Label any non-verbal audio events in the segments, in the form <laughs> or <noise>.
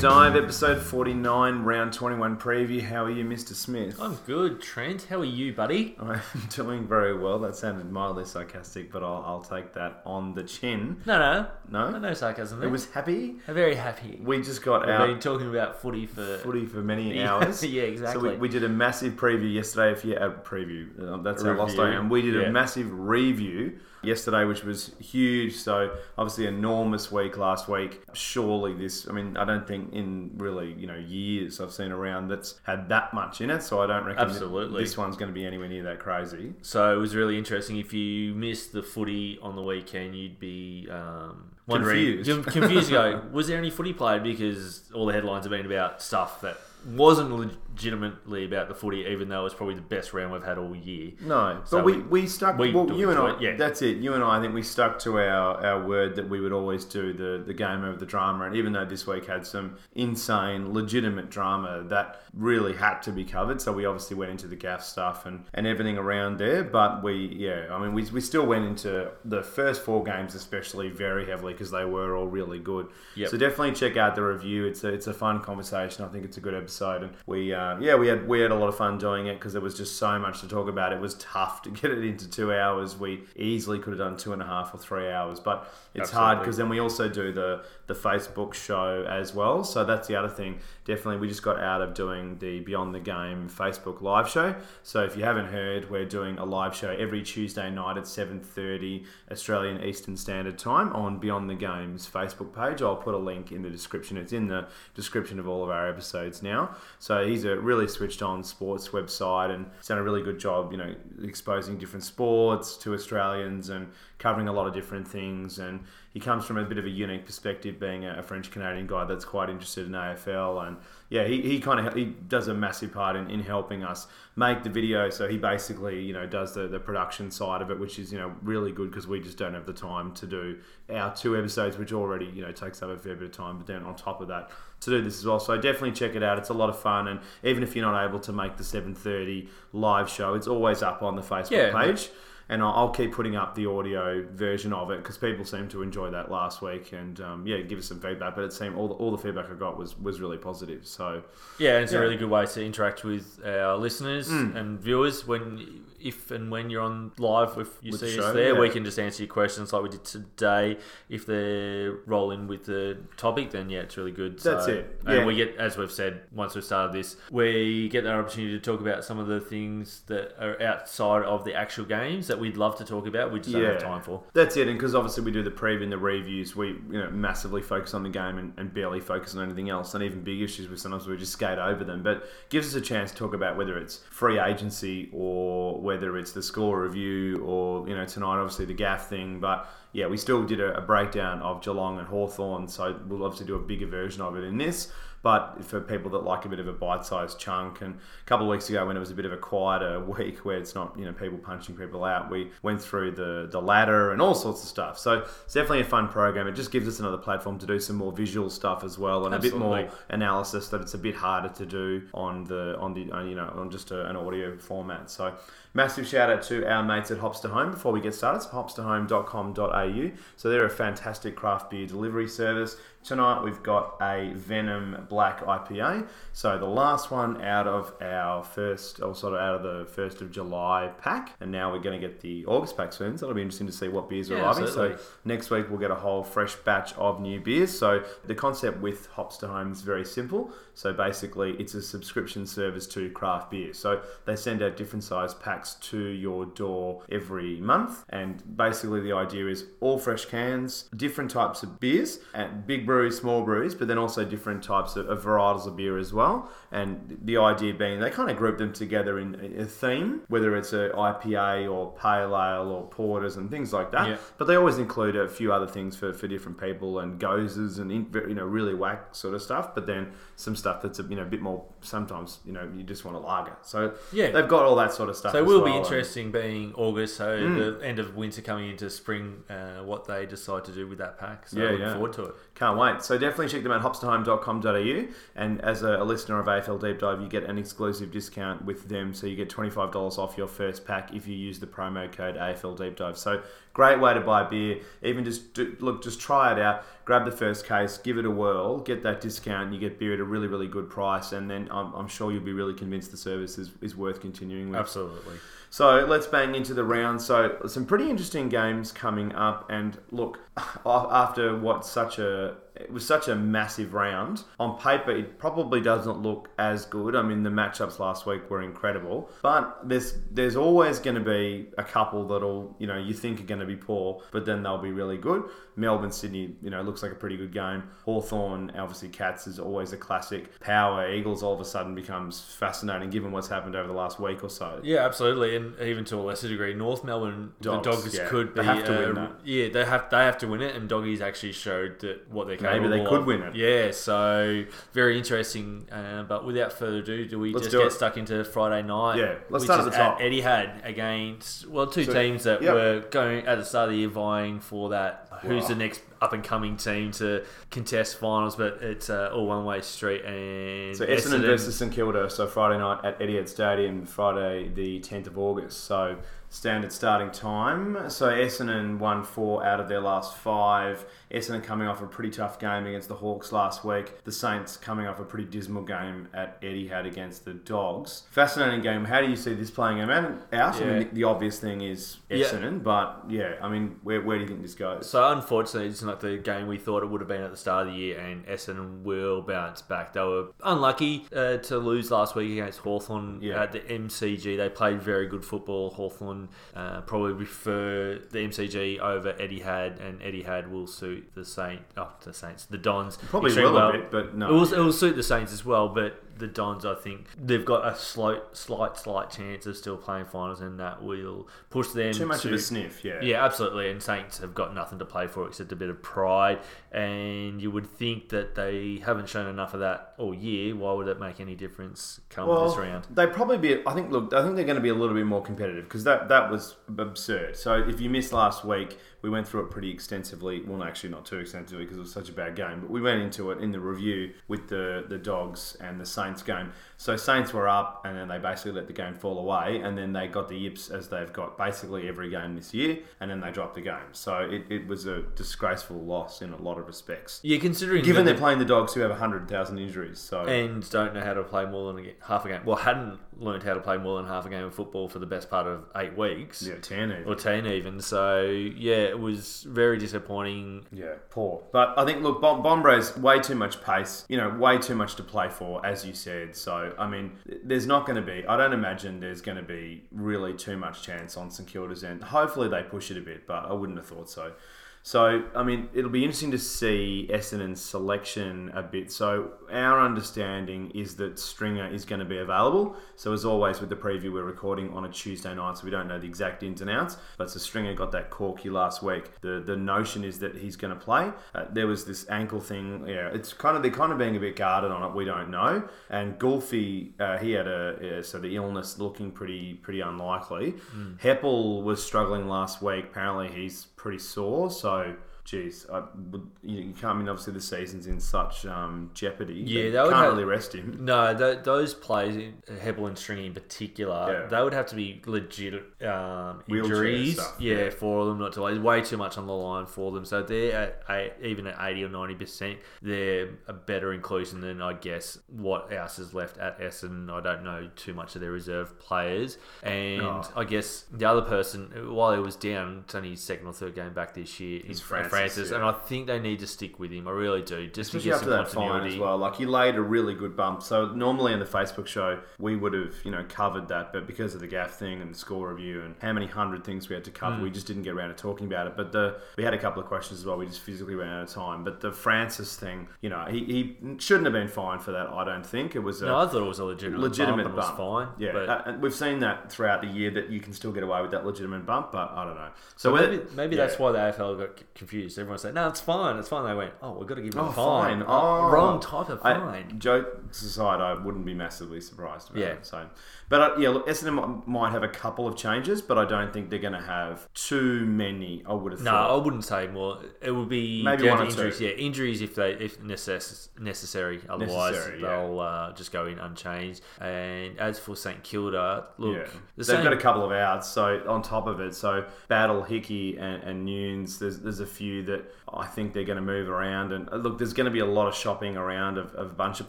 Dive, episode 49, round 21 preview. How are you, Mr. Smith? I'm good, Trent. How are you, buddy? I'm <laughs> doing very well. That sounded mildly sarcastic, but I'll, I'll take that on the chin. No, no, No? no, no sarcasm. It was happy. I'm very happy. We just got We've out been talking about footy for footy for many <laughs> Yeah, hours. <laughs> yeah, exactly. So we, we did a massive preview yesterday. If you a preview, uh, that's how lost I Review, am. We did yeah. a massive review yesterday, which was huge. So obviously enormous week last week. Surely this, I mean, I don't think in really you know years I've seen around that's had that much in it. So I don't reckon Absolutely. this one's going to be anywhere near that crazy. So it was really interesting. If you missed the footy on the weekend, you'd be um, wondering, Confused. confused. Go, <laughs> was there any footy played? Because all the headlines have been about stuff that wasn't legitimately about the footy, even though it was probably the best round we've had all year. No, So but we, we- stuck. we well, you and I. it, yeah. That's it. You and I. I think we stuck to our, our word that we would always do the the game over the drama. And even though this week had some insane, legitimate drama that really had to be covered, so we obviously went into the gaff stuff and, and everything around there. But we, yeah, I mean, we, we still went into the first four games, especially very heavily because they were all really good. Yep. So definitely check out the review. It's a, it's a fun conversation. I think it's a good episode, and we uh, Uh, yeah we had we had a lot of fun doing it because there was just so much to talk about. It was tough to <laughs> get it into two hours. We easily could have done two and a half or three hours, but it's hard because then we also do the the Facebook show as well. So that's the other thing. Definitely, we just got out of doing the Beyond the Game Facebook live show. So if you haven't heard, we're doing a live show every Tuesday night at seven thirty Australian Eastern Standard Time on Beyond the Game's Facebook page. I'll put a link in the description. It's in the description of all of our episodes now. So he's a really switched on sports website and done a really good job, you know, exposing different sports to Australians and covering a lot of different things. And he comes from a bit of a unique perspective, being a French Canadian guy that's quite interested in AFL. And yeah, he, he kind of he does a massive part in, in helping us make the video. So he basically you know does the, the production side of it, which is you know really good because we just don't have the time to do our two episodes, which already you know takes up a fair bit of time. But then on top of that, to do this as well. So definitely check it out. It's a lot of fun, and even if you're not able to make the 7:30 live show, it's always up on the Facebook Yeah. page. And I'll- I'll keep putting up the audio version of it because people seem to enjoy that last week, and um, yeah, give us some feedback. But it seemed all the, all the feedback I got was was really positive. So Yeah, it's Yeah. a really good way to interact with our listeners Mm. and viewers when, if and when you're on live, if you With the see show, us there, yeah. we can just answer your questions like we did today. If they're rolling with the topic, then yeah, it's really good. That's So- it, And yeah. we get, as we've said, once we've started this, we get that opportunity to talk about some of the things that are outside of the actual games that we'd love to talk about. We just don't have time for. That's it, and because obviously we do the preview and the reviews, we you know massively focus on the game and, and barely focus on anything else. And even big issues, we sometimes we just skate over them. But gives us a chance to talk about whether it's free agency or whether it's the score review or you know tonight obviously the gaff thing. But yeah, we still did a, a breakdown of Geelong and Hawthorn, so we'll obviously do a bigger version of it in this. But for people that like a bit of a bite-sized chunk, and a couple of weeks ago when it was a bit of a quieter <laughs> week where it's not you know people punching people out, we went through the the ladder and all sorts of stuff. So it's definitely a fun program. It just gives us another platform to do some more visual stuff as well, and a bit more analysis that it's a bit harder to do on the on the uh, you know on just a, an audio format. So massive shout out to our mates at Hopster Home before we get started. It's hopsterhome.com.au. So they're a fantastic craft beer delivery service. Tonight we've got a Venom Black IPA. So the last one out of our first, or sort of out of the first of July pack, and now we're going to get the August pack soon. So it'll be interesting to see what beers are Yeah, arriving. absolutely. So next week we'll get a whole fresh batch of new beers. So the concept with Hopster Home is very simple. So basically, it's a subscription service to craft beer. So they send out different size packs to your door every month, and basically the idea is all fresh cans, different types of beers, and big breweries, small breweries, but then also different types of, of varietals of beer as well. And the idea being they kind of group them together in a theme, whether it's a IPA or pale ale or porters and things like that. Yeah. But they always include a few other things for, for different people and gozes and in, you know really whack sort of stuff. But then some stuff that's a you know a bit more. Sometimes you know you just want a lager. So Yeah. they've got all that sort of stuff. So it will well, be and- interesting being August, so Mm. the end of winter coming into spring, uh, what they decide to do with that pack. So Yeah, looking yeah. forward to it. Can't So definitely check them out, hopsterhome.com.au. And as a, a listener of AFL Deep Dive, you get an exclusive discount with them. So you get $25 off your first pack if you use the promo code AFL Deep Dive. So great way to buy beer. Even just do, look, just try it out. Grab the first case, give it a whirl, get that discount, and you get beer at a really, really good price. And then I'm, I'm sure you'll be really convinced the service is, is worth continuing with. Absolutely. So let's bang into the round. So some pretty interesting games coming up, and look, <laughs> after what such a it was such a massive round. On paper, it probably doesn't look as good. I mean, the matchups last week were incredible, but there's there's always going to be a couple that'll you know you think are going to be poor, but then they'll be really good. Melbourne, Sydney, you know, looks like a pretty good game. Hawthorn, obviously, Cats is always a classic. Power, Eagles all of a sudden becomes fascinating given what's happened over the last week or so. Yeah, absolutely, and even to a lesser degree, North Melbourne, Dogs, the Dogs yeah. could be. They have to uh, win that. Yeah, they have they have to win it, and Doggies actually showed that what they're capable Maybe they could win it. Yeah, so very interesting. Uh, but without further ado, do we let's just do get it. stuck into Friday night? Yeah, let's start at the top. Etihad against well, two so, teams that yep. were going at the start of the year vying for that. Who's the next up and coming team to contest finals? But it's uh, all one way street. And so Essendon, versus St Kilda. So Friday night at Etihad Stadium, Friday the tenth of August. So standard starting time. So Essendon won four out of their last five. Essendon coming off a pretty tough game against the Hawks last week. The Saints coming off a pretty dismal game at Eddie Etihad against the Dogs. Fascinating game. How do you see this playing out? Yeah. I mean, the, obvious thing is Essendon, yeah. but yeah, I mean, where, where do you think this goes? So unfortunately, it's not the game we thought it would have been at the start of the year, and Essendon will bounce back. They were unlucky uh, to lose last week against Hawthorn yeah. at the MCG. They played very good football. Hawthorn uh, probably prefer the MCG over Eddie Etihad, and Eddie Etihad will suit the Saint, oh, the Saints, the Dons. Probably will well. a bit, but no. It will, it will suit the Saints as well, but the Dons, I think they've got a slight, slight, slight chance of still playing finals, and that will push them too much to, of a sniff. Yeah, yeah, absolutely. And Saints have got nothing to play for except a bit of pride, and you would think that they haven't shown enough of that all year. Why would it make any difference come well, this round? They probably be. I think. Look, I think they're going to be a little bit more competitive because that that was absurd. So if you missed last week we went through it pretty extensively. Well, actually, not too extensively because it was such a bad game. But we went into it in the review with the the Dogs and the Saints game. So Saints were up, and then they basically let the game fall away, and then they got the yips as they've got basically every game this year, and then they dropped the game. So it, it was a disgraceful loss in a lot of respects. Yeah, considering given they're playing the Dogs who have hundred thousand injuries, so and don't know how to play more than a, half a game. Well, hadn't learned how to play more than half a game of football for the best part of eight weeks. Yeah, ten even. or ten even. So yeah, it was very disappointing. Yeah, poor. But I think look, Bom- Bombray's way too much pace. You know, way too much to play for, as you said. So I mean, there's not going to be. I don't imagine there's going to be really too much chance on St Kilda's end. Hopefully they push it a bit, but I wouldn't have thought so. So, I mean, it'll be interesting to see Essendon's selection a bit. So, our understanding is that Stringer is going to be available. So, as always, with the preview, we're recording on a Tuesday night, so we don't know the exact ins and outs. But so Stringer got that corky last week. The the notion is that he's going to play. Uh, there was this ankle thing. Yeah, it's kind of they're kind of being a bit guarded on it. We don't know. And Guelfi, uh, he had a yeah, so the illness looking pretty pretty unlikely. Mm. Heppell was struggling last week. Apparently, he's pretty sore. So geez, I would, you, can't I mean obviously the season's in such um, jeopardy. Yeah, they can't have, really rest him. No, th- those players, Heppell and Stringy in particular, yeah. they would have to be legit um, injuries. Stuff, yeah, yeah, for them not to lay way too much on the line for them. So they're at even at eighty or ninety percent, they're a better inclusion than I guess what else is left at Essendon. I don't know too much of their reserve players, and oh. I guess the other person while he was down, it's only his second or third game back this year. He's Francis Francis, yeah. and I think they need to stick with him. I really do, just Especially to get some that continuity. as well. Like he laid a really good bump. So normally in the Facebook show we would have you know covered that, but because of the gaff thing and the score review and how many hundred things we had to cover, mm. we just didn't get around to talking about it. But the we had a couple of questions as well. We just physically ran out of time. But the Francis thing, you know, he, he shouldn't have been fined for that. I don't think it was. A no, I thought it was a legitimate, legitimate bump. bump. fine. Yeah, but... uh, and we've seen that throughout the year that you can still get away with that legitimate bump, but I don't know. So, so maybe maybe yeah. that's why the AFL got confused confused. Everyone said, "No, it's fine. It's fine." They went, "Oh, we've got to give him oh, a fine. fine. Oh, wrong type of fine." I, jokes aside, I wouldn't be massively surprised about yeah. it. So, but uh, yeah, look, Essendon might have a couple of changes, but I don't think they're going to have too many. I would have. No, thought. I wouldn't say more. It would be maybe one injuries. Two. Yeah, injuries if they if necess- necessary. Otherwise, necessary, they'll uh, just go in unchanged. And as for St Kilda, look, yeah. the they've same... got a couple of outs. So on top of it, so Battle, Hickey, and, and Newnes. There's there's a few that I think they're going to move around. And uh, look, there's going to be a lot of shopping around of, of a bunch of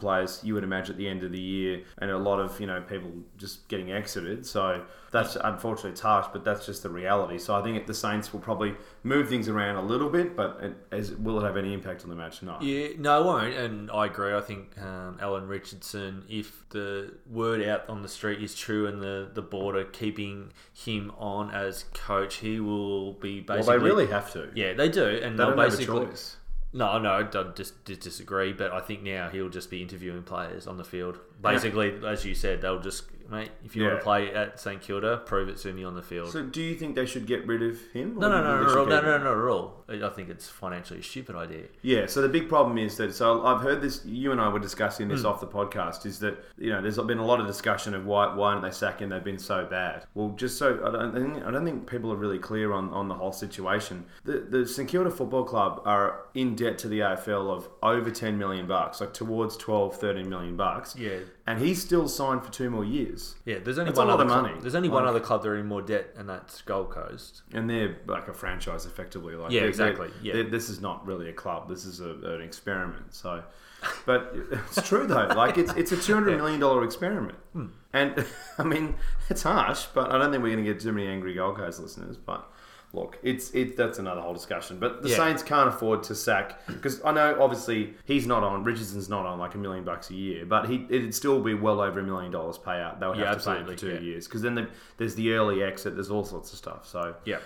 players. You would imagine at the end of the year, and a lot of you know people just getting exited. So that's unfortunately it's harsh, but that's just the reality. So I think the Saints will probably move things around a little bit, but it, as, will it have any impact on the match? No. Yeah, no, it won't. And I agree. I think um, Alan Richardson, if the word out on the street is true and the, the board are keeping him on as coach, he will be basically. Well, they really have to. Yeah, they do, and they will basically. No, no, I just disagree. But I think now he'll just be interviewing players on the field. Basically, yeah. as you said, they'll just mate. If you yeah. want to play at St Kilda, prove it to me on the field. So, do you think they should get rid of him? No, no, no, no, no, no, no, at all. I think it's financially a stupid idea. Yeah. So the big problem is that. So I've heard this. You and I were discussing this mm. off the podcast. Is that you know there's been a lot of discussion of why why don't they sack him? They've been so bad. Well, just so I don't think I don't think people are really clear on, on the whole situation. The the St Kilda Football Club are in debt to the AFL of over 10 million bucks, like towards 12, 13 million bucks. Yeah and he's still signed for two more years. Yeah, there's only that's one other money. Club, there's only like, one other club that are in more debt, and that's Gold Coast. And they're like a franchise, effectively. Like yeah, exactly. They're, yeah, they're, this is not really a club. This is a, an experiment. So, but it's true though. Like it's it's a two hundred <laughs> million dollar experiment, hmm. and <laughs> I mean it's harsh, but I don't think we're going to get too many angry Gold Coast listeners. But look, it's it. That's another whole discussion. But the yeah. Saints can't afford to sack because I know obviously he's not on. Richardson's not on like a million bucks a year, but he it'd still be well over a million dollars payout. They would yeah, have to pay for two yeah. years because then the, there's the early exit. There's all sorts of stuff. So yeah.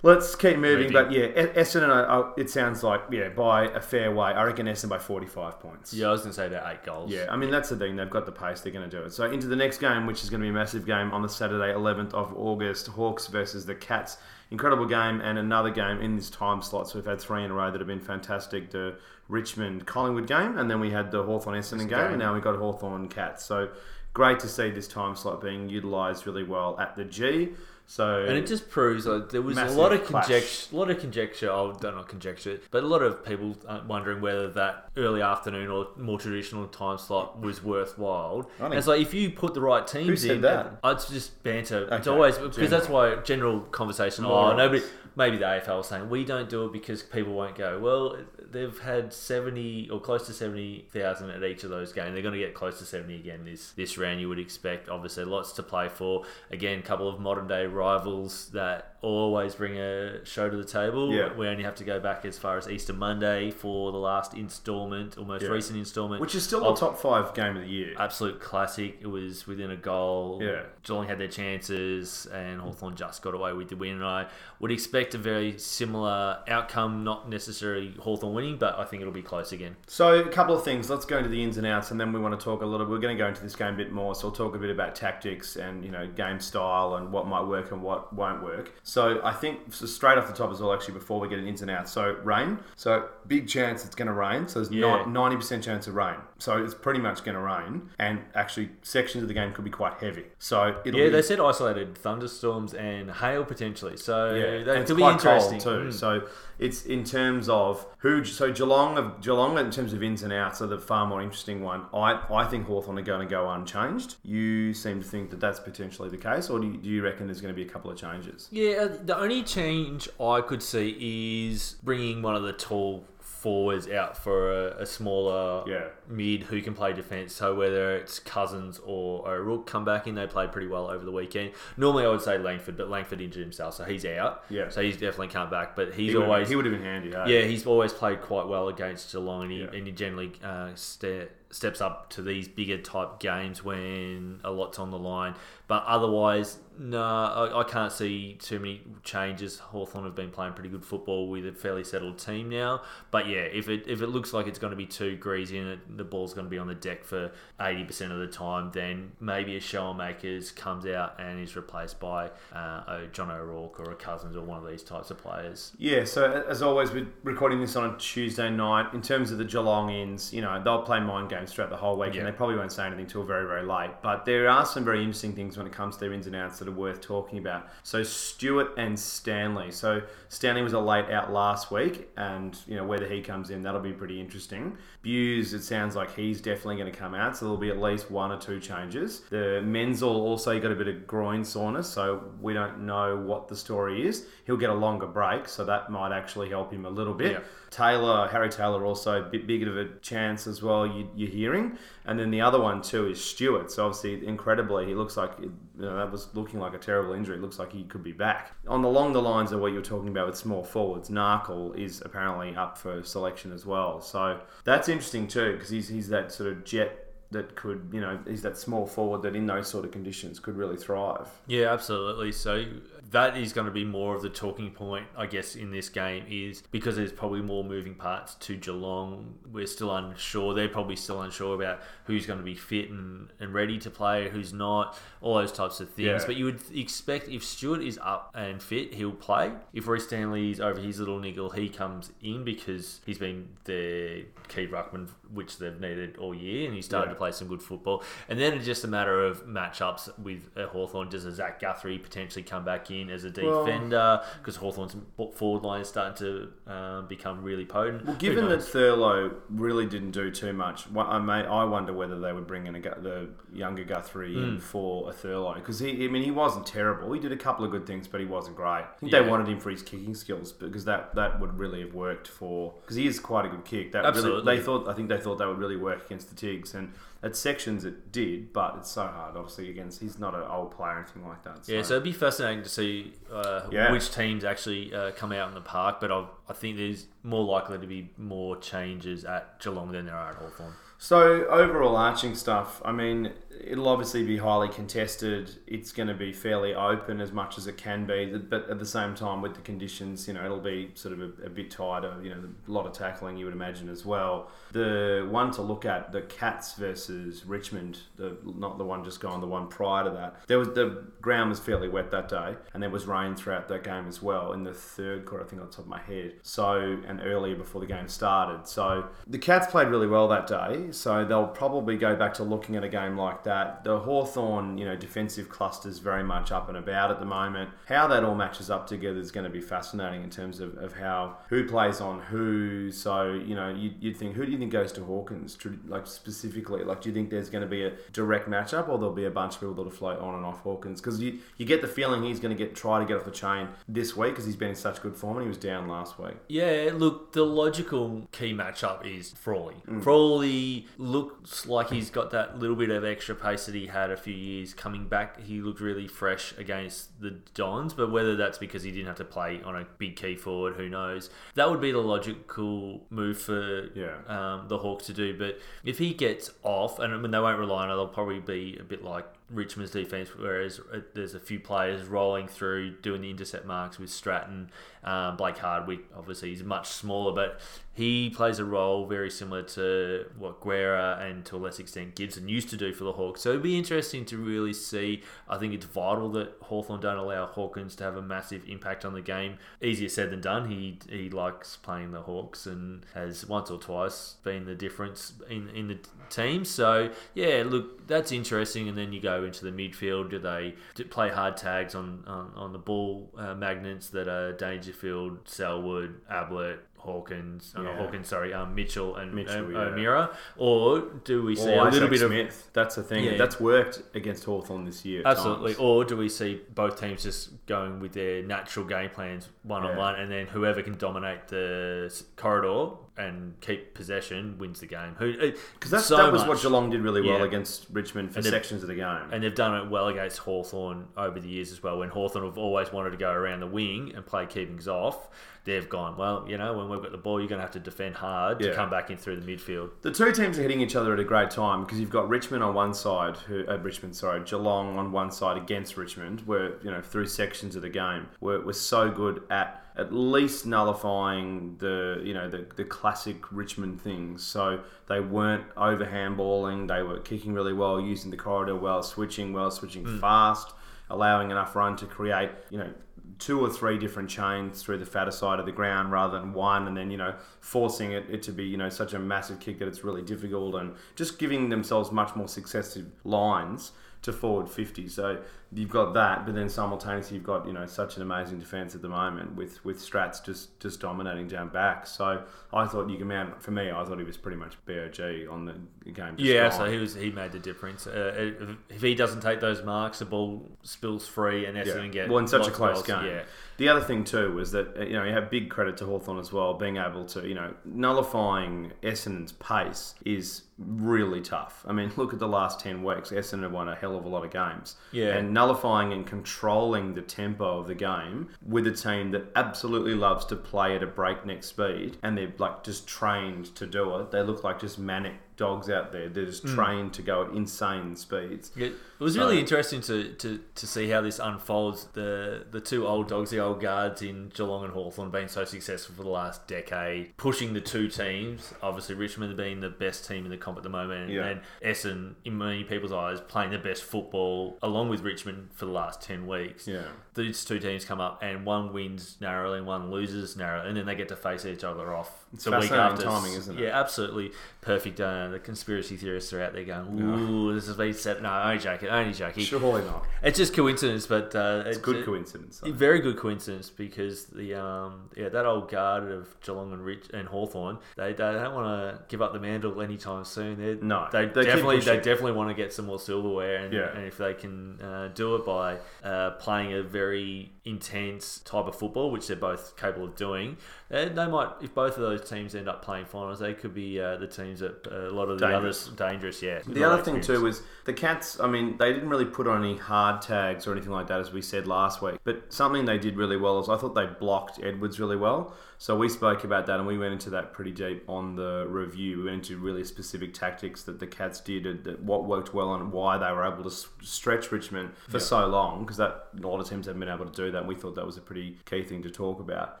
Let's keep moving, but yeah, Essendon. Uh, it sounds like yeah, by a fair way. I reckon Essendon by forty-five points. Yeah, I was going to say about eight goals. Yeah, I mean that's the thing. They've got the pace. They're going to do it. So into the next game, which is going to be a massive game on the Saturday, eleventh of August, Hawks versus the Cats incredible game and another game in this time slot. So we've had three in a row that have been fantastic. The Richmond Collingwood game, and then we had the Hawthorn Essendon game, game, and now we've got Hawthorn Cats. So great to see this time slot being utilised really well at the G. So and it just proves like there was a lot of conjecture, a lot of conjecture. I don't know conjecture, but a lot of people wondering whether that early afternoon or more traditional time slot was worthwhile. And it's like if you put the right teams in, that? it's just banter. Okay. It's always because that's why general conversation. oh, nobody. Maybe the AFL was saying we don't do it because people won't go. Well, they've had seventy or close to seventy thousand at each of those games. They're going to get close to seventy again this this round. You would expect. Obviously, lots to play for. Again, a couple of modern day rivals that always bring a show to the table. Yeah. We only have to go back as far as Easter Monday for the last instalment, or most yeah. recent instalment, which is still a top five game of the year. Absolute classic. It was within a goal. Yeah, Geelong had their chances, and Hawthorn just got away with the win. And I would expect a very similar outcome, not necessarily Hawthorn winning, but I think it'll be close again. So a couple of things. Let's go into the ins and outs, and then we want to talk a little. We're going to go into this game a bit more, so we'll talk a bit about tactics and you know game style and what might work and what won't work. So I think so straight off the top as well, actually, before we get an ins and outs. So rain. So big chance it's going to rain. So there's yeah. 90% chance of rain. So it's pretty much going to rain. And actually, sections of the game could be quite heavy. So Yeah, be, they said isolated thunderstorms and hail potentially. So yeah, be interesting. too. Mm. So it's in terms of who. So Geelong of Geelong in terms of ins and outs are the far more interesting one. I I think Hawthorn are going to go unchanged. You seem to think that that's potentially the case, or do you, do you reckon there's going to be a couple of changes? Yeah, the only change I could see is bringing one of the tall forwards out for a, a, smaller yeah. mid who can play defence. So whether it's Cousins or O'Rourke come back in, they played pretty well over the weekend. Normally I would say Langford, but Langford injured himself, so he's out. Yeah. So he's definitely come back, but he's he always he would have been handy. Eh? Yeah, he's always played quite well against Geelong, and he, yeah. and he generally uh, steps up to these bigger type games when a lot's on the line. But otherwise, no, I, I can't see too many changes. Hawthorn have been playing pretty good football with a fairly settled team now. But yeah, if it if it looks like it's going to be too greasy and it the ball's going to be on the deck for 80% of the time, then maybe a Schoenmakers comes out and is replaced by uh, a John O'Rourke or a Cousins or one of these types of players. Yeah, so as always, we're recording this on a Tuesday night. In terms of the Geelong ins, you know, they'll play mind games throughout the whole week yeah. and they probably won't say anything till very, very late. But there are some very interesting things when it comes to their ins and outs that are worth talking about. So Stewart and Stanley. So Stanley was a late out last week, and you know whether he comes in, that'll be pretty interesting. Bews, it sounds like he's definitely going to come out, so there'll be at least one or two changes. The Menzel also got a bit of groin soreness, so we don't know what the story is. He'll get a longer break, so that might actually help him a little bit. Yeah. Taylor, Harry Taylor, also a bit bigger of a chance as well. You, are hearing, and then the other one too is Stewart. So obviously, incredibly, he looks like you know, that was looking like a terrible injury. It looks like he could be back. On the along the lines of what you're talking about with small forwards, Narkle is apparently up for selection as well. So that's interesting too because he's he's that sort of jet that could, you know, he's that small forward that in those sort of conditions could really thrive. Yeah, absolutely. So that is going to be more of the talking point, I guess, in this game is because there's probably more moving parts to Geelong. We're still unsure. They're probably still unsure about who's going to be fit and, and ready to play, who's not, all those types of things. Yeah. But you would expect if Stewart is up and fit, he'll play. If Rhys Stanley's over his little niggle, he comes in because he's been the key ruckman, which they've needed all year, and he's started yeah. to play some good football. And then it's just a matter of matchups with Hawthorn. Does a Zach Guthrie potentially come back in? In as a defender because well, Hawthorn's forward line is starting to um, become really potent. Well, given that Thurlow really didn't do too much, I may I wonder whether they would bring in a, the younger Guthrie mm. in hmm. for a Thurlow because he I mean he wasn't terrible. He did a couple of good things, but he wasn't great. I think yeah. they wanted him for his kicking skills because that that would really have worked for because he is quite a good kick. That Absolutely. Really, they thought I think they thought that would really work against the Tigs and at sections it did, but it's so hard. Obviously, against he's not an old player or anything like that. So. Yeah, so it'd be fascinating to see uh, yeah. which teams actually uh, come out in the park. But i I think there's more likely to be more changes at Geelong than there are at Hawthorn. So overall arching stuff, I mean, it'll obviously be highly contested. It's going to be fairly open as much as it can be, but at the same time, with the conditions, you know, it'll be sort of a, a bit tighter. You know, a lot of tackling you would imagine as well. The one to look at, the Cats versus Richmond, the not the one just gone, the one prior to that. There was the ground was fairly wet that day, and there was rain throughout that game as well in the third quarter. I think on top of my head. So and earlier before the game started. So the Cats played really well that day. So they'll probably go back to looking at a game like that that. The Hawthorn, you know, defensive cluster is very much up and about at the moment. How that all matches up together is going to be fascinating in terms of, of how who plays on who. So, you know, you, you'd think, who do you think goes to Hawkins, like specifically? Like, do you think there's going to be a direct matchup or there'll be a bunch of people that'll float on and off Hawkins? Because you, you get the feeling he's going to get try to get off the chain this week because he's been in such good form and he was down last week. Yeah, look, the logical key matchup is Frawley. Mm. Frawley looks like he's got that little bit of extra pace that he had a few years coming back. He looked really fresh against the Dons, but whether that's because he didn't have to play on a big key forward, who knows? That would be the logical move for yeah. um, the Hawks to do. But if he gets off, and I mean, they won't rely on it, they'll probably be a bit like Richmond's defense, whereas uh, there's a few players rolling through doing the intercept marks with Stratton. Um, Blake Hardwick, obviously, he's much smaller, but he plays a role very similar to what Guerra and to a less extent Gibson used to do for the Hawks. So it'd be interesting to really see. I think it's vital that Hawthorn don't allow Hawkins to have a massive impact on the game. Easier said than done. He he likes playing the Hawks and has once or twice been the difference in, in the team. So yeah, look, that's interesting. And then you go into the midfield? Do they play hard tags on, on, on the ball uh, magnets that are Dangerfield, Selwood, Ablett, Hawkins, uh, yeah. Hawkins, sorry, um, Mitchell and Mitchell, um, yeah. O'Meara, or do we see or a little bit Smith. of that's the thing yeah. that's worked against Hawthorn this year? Absolutely, or do we see both teams just going with their natural game plans one on one, and then whoever can dominate the corridor and keep possession wins the game. Who because uh, so that was much, what Geelong did really well yeah. against Richmond for sections of the game, and they've done it well against Hawthorn over the years as well. When Hawthorn have always wanted to go around the wing and play keepings off, they've gone, well, you know, when we've got the ball, you're going to have to defend hard to come back in through the midfield. The two teams are hitting each other at a great time because you've got Richmond on one side, who uh, Richmond, sorry, Geelong on one side against Richmond, where you know through sections of the game, were were so good at at least nullifying the you know the, the classic Richmond things. So they weren't over handballing, they were kicking really well, using the corridor well, switching well, switching mm. fast, allowing enough run to create you know two or three different chains through the fatter side of the ground rather than one, and then you know forcing it, it to be you know such a massive kick that it's really difficult, and just giving themselves much more successive lines to forward 50. So you've got that, but then simultaneously you've got you know such an amazing defense at the moment with with Strats just just dominating down back. So I thought you can mount for me. I thought he was pretty much BOG on the game. Yeah, so he was he made the difference. Uh, if he doesn't take those marks, the ball spills free, and Essendon yeah. get well in such a close game. Yeah. The other thing too was that uh, you know you have big credit to Hawthorn as well, being able to you know nullifying Essendon's pace is really tough. I mean, <laughs> look at the last ten weeks. Essendon have won a hell of a lot of games. Yeah, and nullifying and controlling the tempo of the game with a team that absolutely loves to play at a breakneck speed and they're like just trained to do it. They look like just manic dogs out there. They're just mm. trained to go at insane speeds. Yeah, it was so, really interesting to, to, to see how this unfolds. The the two old dogs, the old guards in Geelong and Hawthorn, being so successful for the last decade, pushing the two teams. Obviously, Richmond being the best team in the comp at the moment, yeah. and Essen, in many people's eyes, playing the best football along with Richmond for the last ten weeks. Yeah, these two teams come up, and one wins narrowly, and one loses narrowly, and then they get to face each other off. It's the week after. timing, isn't it? Yeah, absolutely perfect. Uh, the conspiracy theorists are out there going, "Ooh, this has been set." No, joking, only joking. Surely not. It's just coincidence, but uh, it's, it's good coincidence. Though. Very good coincidence because the um, yeah that old guard of Geelong and Rich and Hawthorn, they, they don't want to give up the mantle anytime soon. They're, no, they, they definitely they definitely want to get some more silverware, and, yeah. and if they can uh, do it by uh, playing a very intense type of football, which they're both capable of doing, they, they might if both of those teams end up playing finals, they could be uh, the teams that uh, a lot of the dangerous. others dangerous. Yeah. The other thing too was the Cats. I mean, they didn't really put on any hard tags or anything like that, as we said last week. But something they did really well is I thought they blocked Edwards really well. So we spoke about that, and we went into that pretty deep on the review. We went into really specific tactics that the Cats did, that what worked well, and why they were able to stretch Richmond for so long. Because that a lot of teams haven't been able to do that. And we thought that was a pretty key thing to talk about.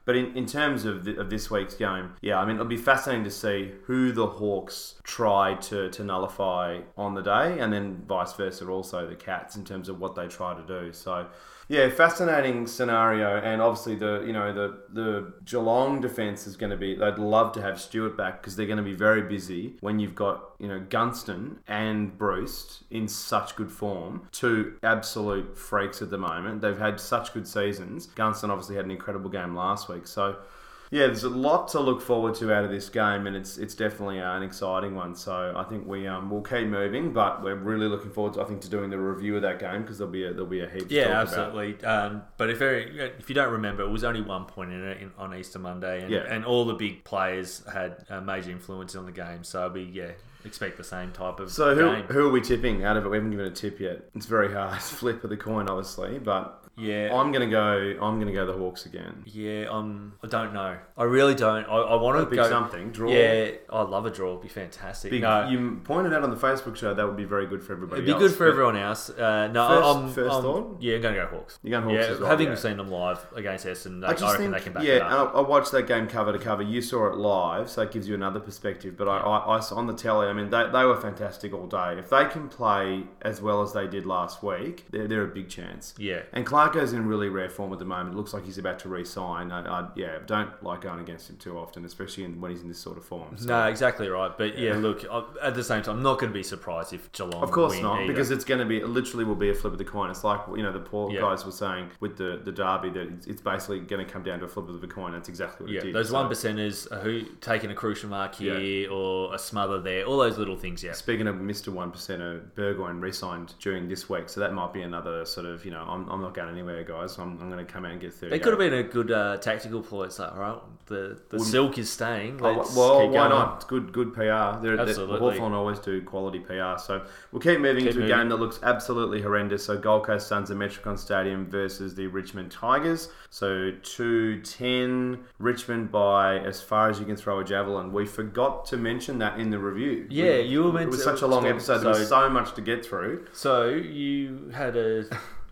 But in, in terms of, the, of this week's game, yeah, I mean, it'll be fascinating to see who the Hawks try to, to nullify on the day, and then vice versa, also the Cats in terms of what they try to do. So yeah, fascinating scenario, and obviously the you know the the Geelong defense is going to be. They'd love to have Stewart back because they're going to be very busy when you've got you know Gunston and Breust in such good form. Two absolute freaks at the moment. They've had such good seasons. Gunston obviously had an incredible game last week, so yeah, there's a lot to look forward to out of this game, and it's it's definitely an exciting one. So I think we um, will keep moving, but we're really looking forward, to, I think, to doing the review of that game because there'll be a, there'll be a heap. Yeah, absolutely. Um, but if if you don't remember, it was only one point in it in, on Easter Monday, and, yeah. and all the big players had a major influence on the game. So be yeah, expect the same type of. So who, who are we tipping out of it? We haven't given a tip yet. It's very hard. <laughs> Flip of the coin, obviously, but yeah, I'm gonna go. I'm gonna go the Hawks again. Yeah, um, I don't know. I really don't. I, I want to go something draw. Yeah, I love a draw. It'd be fantastic. Big, no, you pointed out on the Facebook show that would be very good for everybody. It'd be else, good for everyone else. Uh, no, first, I'm, first I'm, thought. Yeah, I'm gonna go Hawks. You're going Hawks yeah, well, having yeah. seen them live against Essendon, I, I, just I reckon think, they can back yeah, up. I, I watched that game cover to cover. You saw it live, so it gives you another perspective. But I, I, I on the telly. I mean, they, they were fantastic all day. If they can play as well as they did last week, they're, they're a big chance. Yeah, and Clarko's in really rare form at the moment. It looks like he's about to re-sign. I, I, yeah, don't like going against him too often, especially in, when he's in this sort of form. So. No, exactly right. But yeah, look, at the same time, I'm not going to be surprised if Geelong. Of course not, either. because it's going to be it literally will be a flip of the coin. It's like you know the poor Yeah. guys were saying with the the derby that it's, it's basically going to come down to a flip of the coin. That's exactly what Yeah, it did. those So, one percenters uh, who taking a crucial mark here or a smother there, all those little things. Yeah, Speaking of Mr. One Percenter, Burgoyne re-signed during this week, so that might be another sort of you know I'm, I'm not going anywhere, guys. I'm, I'm going to come out and get 30. It could have been a good uh, tactical ploy. It's like, all right, the, the silk is staying. Oh, Let's well, why not? It's good good PR. They're, Absolutely. Hawthorn always do quality PR. So we'll keep moving keep into moving. a game that looks absolutely horrendous. So Gold Coast Suns at Metricon Stadium versus the Richmond Tigers. So 210 Richmond by as far as you can throw a javelin. We forgot to mention that in the review. Yeah, you were meant It was to, such a long episode. So, there was so much to get through. So you had a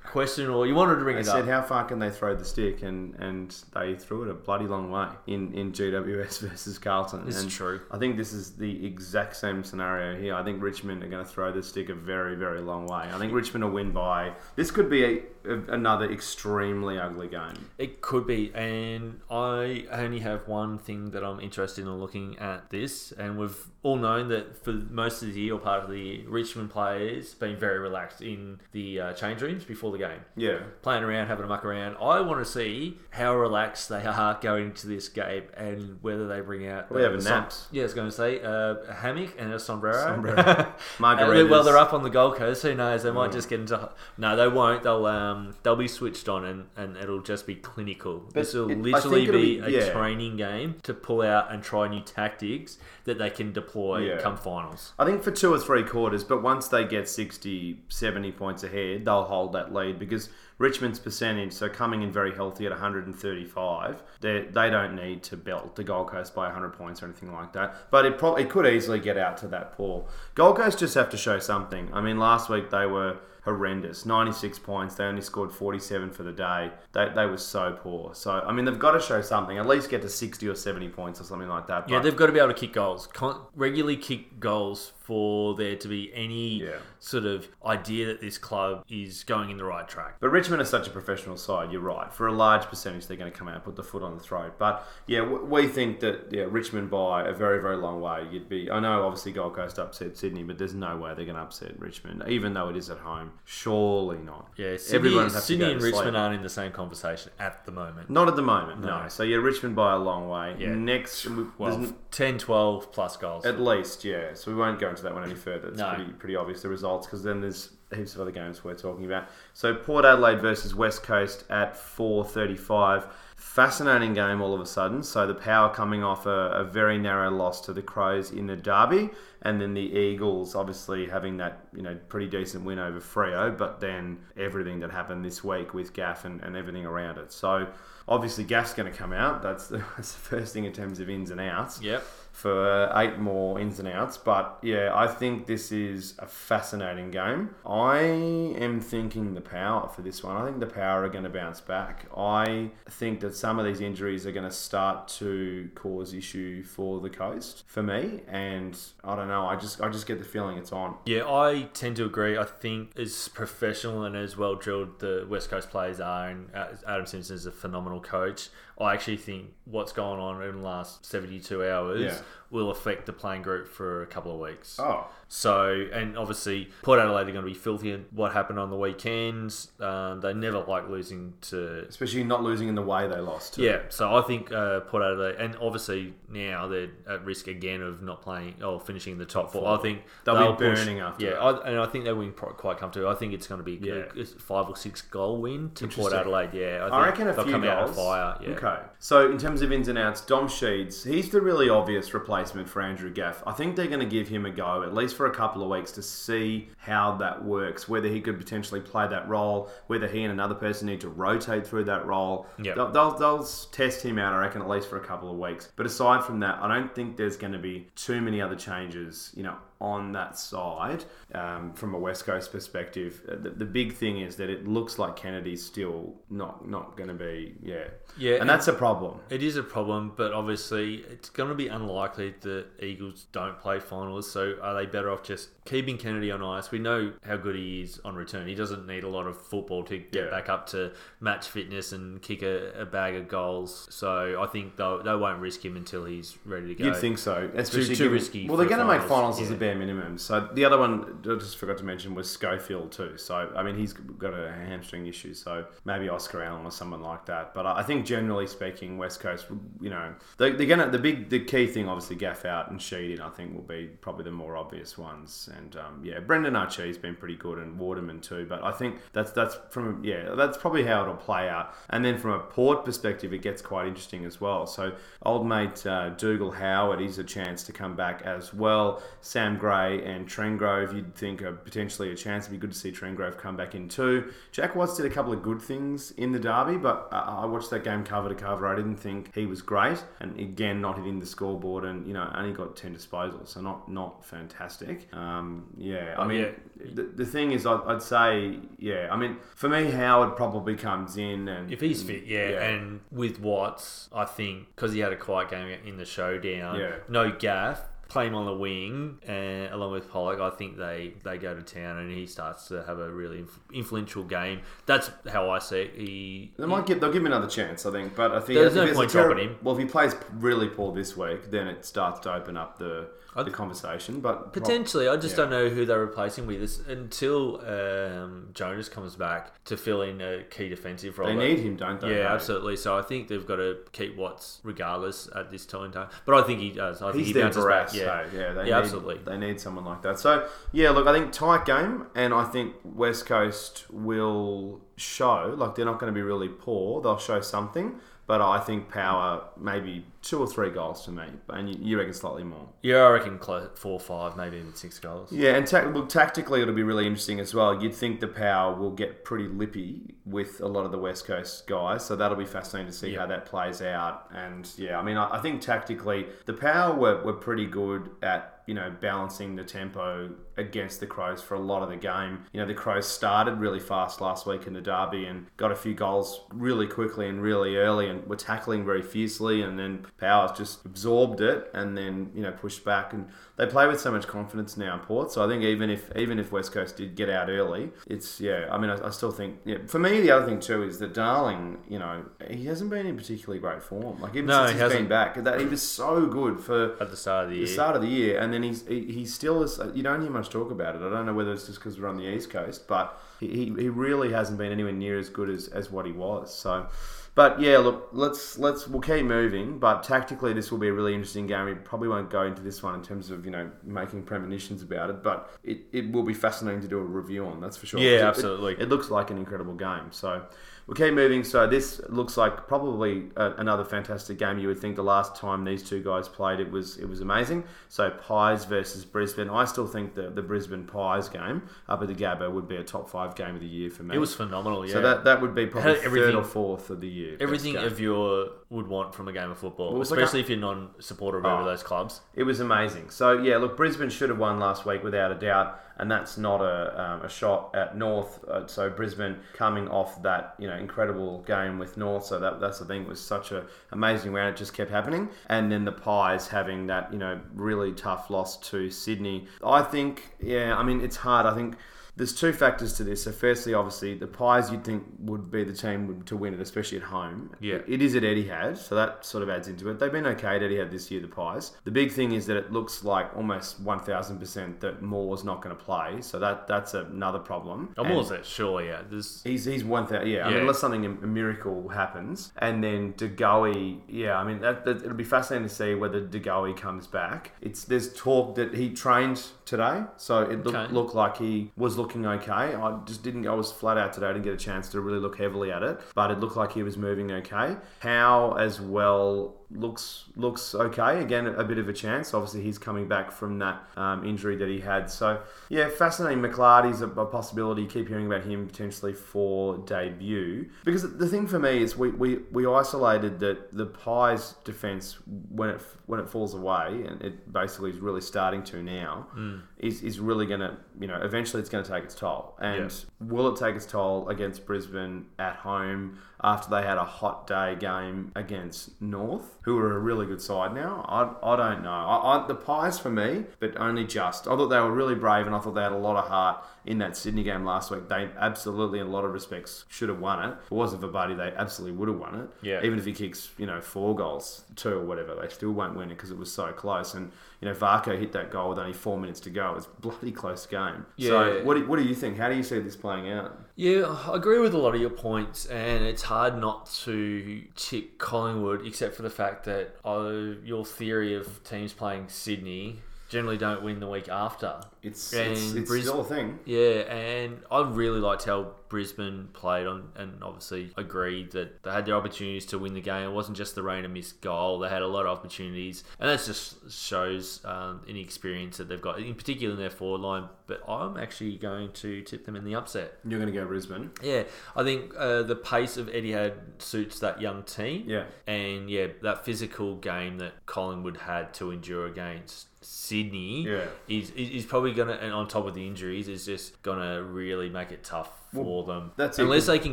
question, or you wanted to bring it? I it said, up. how far can they throw the stick? And, and they threw it a bloody long way in, in GWS <laughs> versus Carlton. This and is true. I think this is the exact same scenario here. I think Richmond are going to throw the stick a very, very long way. I think Richmond will win by. This could be a, another extremely ugly game. It could be. And I only have one thing that I'm interested in looking at this. And we've all known that for most of the year or part of the year, Richmond players been very relaxed in the uh, change rooms before the game. Yeah. Playing around, having a muck around. I want to see how relaxed they are <laughs> going into this game and whether they bring out. We have a naps. Yeah, I was going to say uh, a hammock and a sombrero. Sombrero. <laughs> Margaritas. well, they're up on the Gold Coast. Who knows? They might mm. just get into. No, they won't. They'll um, Um, they'll be switched on and, and it'll just be clinical. But this will it, literally be, be, a yeah. training game to pull out and try new tactics that they can deploy yeah. come finals. I think for two or three quarters, but once they get 60, 70 points ahead, they'll hold that lead because Richmond's percentage, so coming in very healthy at 135, they they don't need to belt the Gold Coast by 100 points or anything like that. But it probably it could easily get out to that poor. Gold Coast just have to show something. I mean, last week they were horrendous. 96 points. They only scored 47 for the day. They, they were so poor. So, I mean, they've got to show something. At least get to 60 or 70 points or something like that. Yeah, they've got to be able to kick goals. Con- regularly kick goals for there to be any yeah. sort of idea that this club is going in the right track. But Richmond is such a professional side, you're right. For a large percentage, they're going to come out and put the foot on the throat. But yeah, we think that yeah, Richmond by a very, very long way, you'd be. I know obviously Gold Coast upset Sydney, but there's no way they're going to upset Richmond, even though it is at home. Surely not. Yeah, Sydney, Sydney and Richmond aren't in the same conversation at the moment. Not at the moment, no. no. So yeah, Richmond by a long way. Yeah. Next, well, 10, 12 plus goals. At least, yeah. So we won't go into that one any further. It's no. pretty pretty obvious the results because then there's heaps of other games we're talking about. So Port Adelaide versus West Coast at 4:35. Fascinating game all of a sudden. So the Power coming off a, a, very narrow loss to the Crows in the derby, and then the Eagles obviously having that you know pretty decent win over Freo, but then everything that happened this week with Gaff and, and everything around it. So obviously Gaff's going to come out. That's the, <laughs> that's the first thing in terms of ins and outs. Yep for uh, eight more ins and outs. But yeah, I think this is a fascinating game. I am thinking the power for this one. I think the power are going to bounce back. I think that some of these injuries are going to start to cause issue for the coast for me, and I don't know. I just I just get the feeling it's on. Yeah, I tend to agree. I think as professional and as well drilled the West Coast players are, and uh, Adam Simpson is a phenomenal coach. I actually think what's going on in the last 72 hours yeah. Will affect the playing group for a couple of weeks. Oh. So, and obviously, Port Adelaide are going to be filthy at what happened on the weekends. Um, they never like losing to. Especially not losing in the way they lost. To. Yeah, so I think uh, Port Adelaide, and obviously now they're at risk again of not playing or finishing in the top four. I think they'll, they'll be burning push, after. Yeah, I, and I think they win quite comfortably. I think it's going to be yeah. a five or six goal win to Port Adelaide. Yeah, I, I reckon a they'll few come goals. out of fire. Yeah. Okay, so in terms of ins and outs, Dom Sheeds, he's the really obvious replacement for Andrew Gaff. I think they're going to give him a go at least for a couple of weeks to see how that works, whether he could potentially play that role, whether he and another person need to rotate through that role. Yep. They'll, they'll, they'll test him out, I reckon, at least for a couple of weeks. But aside from that, I don't think there's going to be too many other changes, you know, on that side um, from a West Coast perspective. Uh, the, the, big thing is that it looks like Kennedy's still not not going to be yeah yeah, and, and, that's a problem. It is a problem, but obviously it's going to be unlikely that Eagles don't play finals. So are they better off just keeping Kennedy on ice? We know how good he is on return. He doesn't need a lot of football to get yeah. back up to match fitness and kick a, a bag of goals. So I think they they won't risk him until he's ready to go. You'd think so, especially too, too risky. Well, they're going to make finals yeah. as a bare minimum. So the other one I just forgot to mention was Schofield too. So I mean he's got a hamstring issue. So maybe Oscar Allen or someone like that. But I think generally speaking, West Coast, you know, they, are gonna the big the key thing obviously Gaff out and Sheed in. I think will be probably the more obvious ones. And um, yeah, Brendan Archie's been pretty good, and Waterman too. But I think that's that's from yeah, that's probably how it'll play out. And then from a Port perspective, it gets quite interesting as well. So old mate uh, Dougal Howard, is a chance to come back as well. Sam Gray and Trengove, you'd think are potentially a chance. It'd be good to see Trengove come back in too. Jack Watts did a couple of good things in the derby, but uh, I watched that game cover to cover. I didn't think he was great, and again, not hitting the scoreboard, and you know, only got ten disposals, so not not fantastic. Um, Um, yeah, I oh, mean, yeah. The, the thing is, I'd, I'd, say, yeah, I mean, for me, Howard probably comes in, and if he's fit, yeah, yeah. and with Watts, I think because he had a quiet game in the showdown, yeah. no gaff play him on the wing, and along with Polec, I think they, they go to town and he starts to have a really influential game. That's how I see it. He they might give they'll give him another chance, I think. But I think there's no point dropping him. Well, if he plays really poor this week, then it starts to open up the the conversation. But potentially, I just yeah. don't know who they're replacing with this until um, Jonas comes back to fill in a key defensive role. They need him, don't they? Yeah, absolutely. So I think they've got to keep Watts regardless at this time. But I think he does. I think He's he bounces back. Yeah, so, yeah, they yeah, need, absolutely. They need someone like that. So yeah, look, I think tight game, and I think West Coast will show like they're not going to be really poor. They'll show something. But I think power maybe two or three goals to me, and you, you reckon slightly more. Yeah, I reckon close, four or five, maybe even six goals. Yeah, and ta- well, tactically it'll be really interesting as well. You'd think the power will get pretty lippy with a lot of the West Coast guys, so that'll be fascinating to see how that plays out. And yeah, I mean, I, I think tactically the power were, were pretty good at you know, balancing the tempo against the Crows for a lot of the game. You know, the Crows started really fast last week in the derby and got a few goals really quickly and really early and were tackling very fiercely and then Powers just absorbed it and then, you know, pushed back and they play with so much confidence now in Port. So I think even if even if West Coast did get out early, it's yeah. I mean, I, I still think yeah. For me, the other thing too is that Darling, you know, he hasn't been in particularly great form. Like even no, since he has been back, that he was so good for at the start of the, the year. start of the year, and then he's he, he still is. You don't hear much talk about it. I don't know whether it's just because we're on the east coast, but he, he really hasn't been anywhere near as good as, as what he was. So. But yeah, look, let's let's we'll keep moving. But tactically, this will be a really interesting game. We probably won't go into this one in terms of you know making premonitions about it, but it, it will be fascinating to do a review on. That's for sure. Yeah, absolutely. It, it, looks like an incredible game. So we keep moving. So this looks like probably a, another fantastic game. You would think the last time these two guys played, it was it was amazing. So Pies versus Brisbane. I still think the the Brisbane Pies game up at the Gabba would be a top five game of the year for me. It was phenomenal. Yeah. So that that would be probably third or fourth of the year. Everything of your would want from a game of football, well, especially like a, if you're non-supporter of oh, those clubs. It was amazing. So yeah, look, Brisbane should have won last week without a doubt and that's not a, um, a shot at North. Uh, so Brisbane coming off that you know incredible game with North, so that that's the thing. It was such an amazing round. It just kept happening, and then the Pies having that you know really tough loss to Sydney. I think yeah, I mean it's hard. I think there's two factors to this. So, firstly, obviously, the Pies you'd think would be the team to win it, especially at home. Yeah. It is at Etihad, so that sort of adds into it. They've been okay at Etihad this year, the Pies. The big thing is that it looks like almost 1,000% that Moore's not going to play, so that that's another problem. Oh, Moore's it, sure, yeah. There's... He's, he's 1,000, yeah. I mean, unless something, a miracle happens. And then De Goey, yeah, I mean, that, that, it'll be fascinating to see whether De Goey comes back. It's There's talk that he trained today, so it looked, okay. looked like he was looking okay. I just didn't go as flat out today. I didn't get a chance to really look heavily at it, but it looked like he was moving okay. Howe as well looks looks okay. Again, a bit of a chance. Obviously, he's coming back from that um, injury that he had. So yeah, fascinating. McLarty's a, a, possibility. Keep hearing about him potentially for debut. Because the thing for me is we, we, we isolated that the Pies defense when it when it falls away and it basically is really starting to now mm. is, is really going to you know eventually it's going to take its toll. And will it take its toll against Brisbane at home? after they had a hot day game against North, who are a really good side now. I, I don't know. I, I, the Pies for me, but only just. I thought they were really brave and I thought they had a lot of heart in that Sydney game last week. They absolutely, in a lot of respects, should have won it. If it wasn't for Buddy, they absolutely would have won it. Yeah. Even if he kicks, you know, four goals, two or whatever, they still won't win it because it was so close. And you know, Varco hit that goal with only four minutes to go. It was a bloody close game. Yeah. So, what do, what do you think? How do you see this playing out? Yeah, I agree with a lot of your points, and it's hard not to tick Collingwood, except for the fact that oh, your theory of teams playing Sydney generally don't win the week after. It's it's, it's Bris- still a thing. Yeah, and I really liked how Brisbane played on, and obviously agreed that they had their opportunities to win the game. It wasn't just the rain and missed goal; they had a lot of opportunities, and that just shows um, any experience that they've got, in particular in their forward line. But I'm actually going to tip them in the upset. You're going to go Brisbane. Yeah, I think uh, the pace of Etihad suits that young team. Yeah, and yeah, that physical game that Collingwood had to endure against Sydney yeah. is, is probably going to, and on top of the injuries, is just going to really make it tough for well, them. That's Unless it. they can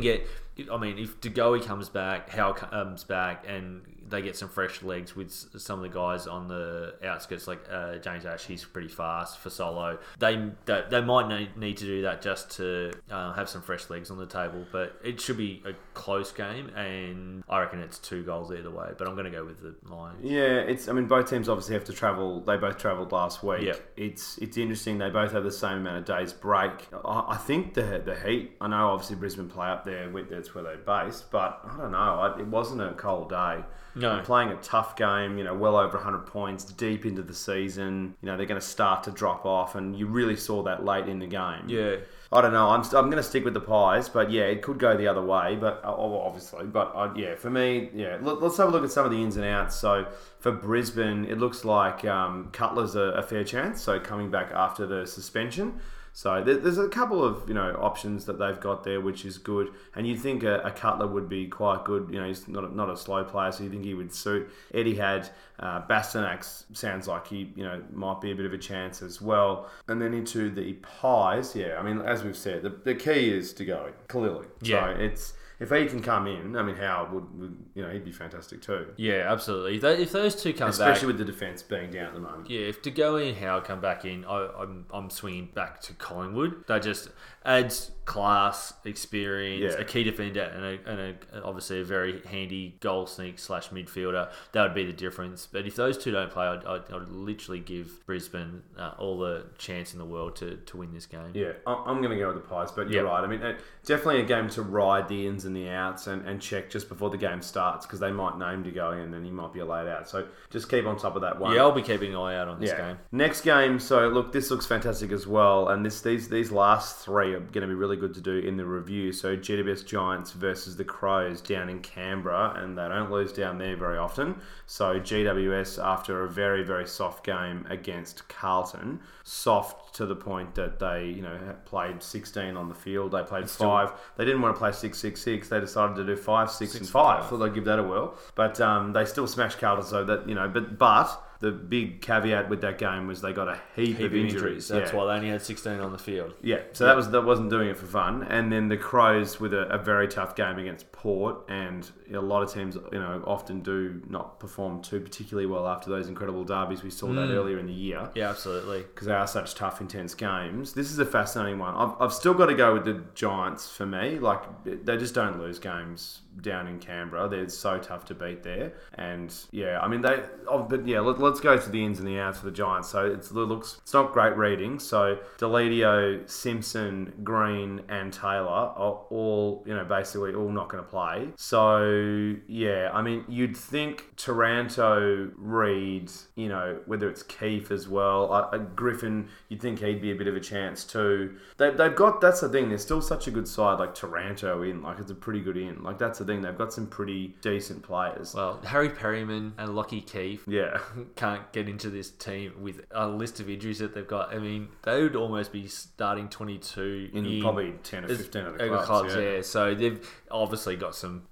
get, I mean, if De Goey comes back, Howe comes back, and they get some fresh legs with some of the guys on the outskirts, like uh, James Aish. He's pretty fast for solo. They they, they might need to do that just to uh, have some fresh legs on the table. But it should be a close game, and I reckon it's two goals either way. But I'm going to go with the Lions. Yeah, it's. I mean, both teams obviously have to travel. They both travelled last week. Yep. It's it's interesting. They both have the same amount of days break. I, I think the the Heat. I know obviously Brisbane play up there. That's where they're based. But I don't know. It wasn't a cold day. No. playing a tough game, you know, well over 100 points, deep into the season. You know, they're going to start to drop off, and you really saw that late in the game. Yeah. I don't know. I'm, I'm going to stick with the Pies, but yeah, it could go the other way. But uh, obviously, but uh, yeah, for me, yeah. Let's have a look at some of the ins and outs. So for Brisbane, it looks like um, Cutler's a, a fair chance. So coming back after the suspension. So there's a couple of you know options that they've got there, which is good. And you'd think a, a Cutler would be quite good. You know, he's not a, not a slow player, so you think he would suit. Etihad uh, Bastinac sounds like he you know might be a bit of a chance as well. And then into the Pies, yeah. I mean, as we've said, the, the key is to go clearly. Yeah. So it's if he can come in, I mean, Howe would, would you know, he'd be fantastic too. Yeah, absolutely. If, they, if those two come Especially back, especially with the defence being down at the moment. Yeah, if De Goey and Howe come back in, I, I'm I'm swinging back to Collingwood. They just adds class, experience, yeah. a key defender, and, a, and a, obviously a very handy goal sneak slash midfielder. That would be the difference. But if those two don't play, I'd, I'd, I'd literally give Brisbane uh, all the chance in the world to, to win this game. Yeah, I'm going to go with the Pies, but you're yep. right. I mean, uh, definitely a game to ride the ins and the outs and, and check just before the game starts because they might name to go in and then you might be a laid out. So just keep on top of that one. Yeah, I'll be keeping an eye out on this yeah. game. Next game. So look, this looks fantastic as well, and this these these last three are going to be really good to do in the review. So GWS Giants versus the Crows down in Canberra, and they don't lose down there very often. So GWS after a very very soft game against Carlton, soft to the point that they you know played 16 on the field. They played five. Still... They didn't want to play six six six. They decided to do five six, six and five. five. Thought they'd give that a whirl, but um, they still smashed Carlton. So that you know, but but the big caveat with that game was they got a heap, heap of injuries. injuries. That's yeah. why they only had 16 on the field. Yeah, so that was that wasn't doing it for fun. And then the Crows with a, a, very tough game against Port, and a lot of teams, you know, often do not perform too particularly well after those incredible derbies. We saw mm. that earlier in the year. Yeah, absolutely. Because they are such tough, intense games. This is a fascinating one. I've, I've still got to go with the Giants for me. Like they just don't lose games down in Canberra. They're so tough to beat there. And yeah, I mean they. Oh, but yeah, let, us go to the ins and the outs for the Giants. So it looks it's not great reading. So Deledio, Simpson, Green, and Taylor are all you know basically all not going to play. So yeah, I mean you'd think Taranto Reid, you know whether it's Keith as well, uh, Griffin, you'd think he'd be a bit of a chance too. They, they've got that's the thing. They're still such a good side like Taranto in. Like it's a pretty good in. Like that's the thing. They've got some pretty decent players. Well, Harry Perryman and Lachie Keeffe yeah. <laughs> can't get into this team with a list of injuries that they've got. I mean, they would almost be starting 22 in, in probably 10 or 15 of the clubs. clubs yeah. yeah. So they've obviously got some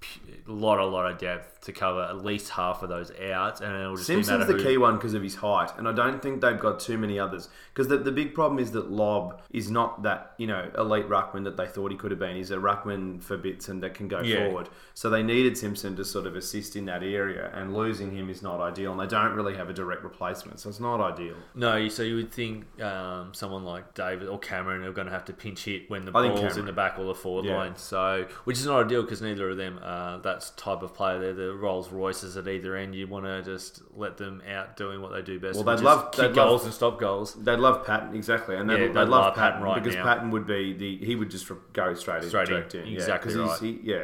a lot, a lot of depth to cover at least half of those outs, and it'll just Simpson's the who... key one because of his height, and I don't think they've got too many others. Because the, the big problem is that Lobb is not that you know elite ruckman that they thought he could have been. He's a ruckman for bits and that can go yeah. forward. So they needed Simpson to sort of assist in that area, and losing him is not ideal. And they don't really have a direct replacement, so it's not ideal. No, so you would think um, someone like Davis or Cameron are going to have to pinch hit when the ball's in the back or the forward yeah. line. So which is not ideal because neither of them are that type of player. They're the Rolls Royces at either end. You want to just let them out doing what they do best. Well, they'd love kick they'd goals love, and stop goals. They'd love Patton exactly, and they'd, yeah, they'd, they'd love, love Patton, Patton right because now. Patton would be the he would just go straight, straight in, in. in. Exactly yeah, right. He, yeah.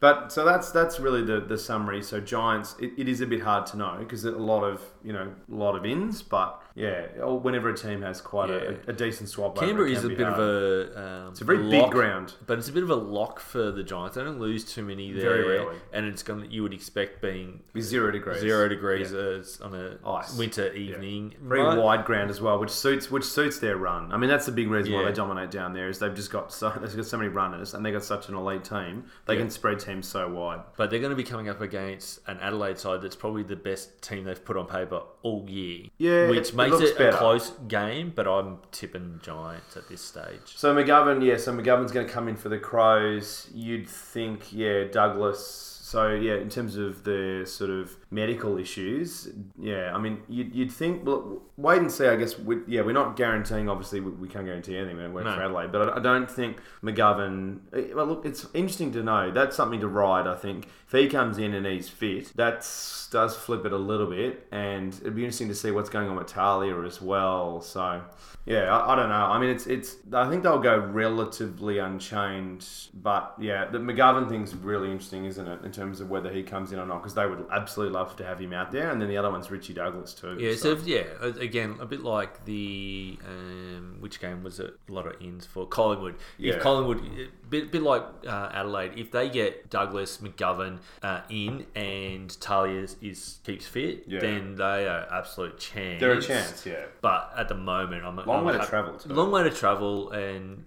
But so that's that's really the, the summary. So Giants, it, it is a bit hard to know because a lot of you know a lot of ins, but yeah, or whenever a team has quite yeah. a, a, decent swap. Canberra is a bit hard. of a. Um, it's a very a big ground, but it's a bit of a lock for the Giants. They don't lose too many there, very rarely, and it's going. You would expect being Be zero degrees, zero degrees yeah. on a Ice. winter evening. Yeah. Very right. wide ground as well, which suits which suits their run. I mean, that's the big reason why they dominate down there is they've just got so <laughs> they've got so many runners and they've got such an elite team. They can spread teams so wide. But they're going to be coming up against an Adelaide side that's probably the best team they've put on paper all year. Yeah, which it, makes it, it a close game. But I'm tipping Giants at this stage. So McGovern, yeah, so McGovern's going to come in for the Crows. You'd think, yeah, Douglas. So yeah, in terms of the sort of medical issues, yeah, I mean, you'd, you'd think, well, wait and see. I guess, we, yeah, we're not guaranteeing. Obviously, we, we can't guarantee anything. We work no. for Adelaide, but I, I, don't think McGovern. Eh, well, look, it's interesting to know. That's something to ride. I think if he comes in and he's fit, that does flip it a little bit, and it'd be interesting to see what's going on with Talia as well. So, yeah, I, I don't know. I mean, it's it's. I think they'll go relatively unchanged, but yeah, the McGovern thing's really interesting, isn't it, in terms of whether he comes in or not? Because they would absolutely love to have him out there, and then the other one's Richie Douglas too. Yeah, so, so yeah, again, a bit like the um, which game was it? A lot of ins for Collingwood. Yeah. If Collingwood, bit bit like uh, Adelaide, if they get Douglas McGovern uh, in and Talia is, is keeps fit, yeah. then they are absolute chance. They're a chance, yeah. But at the moment, I'm a long I'm, way to travel. Too. Long way to travel, and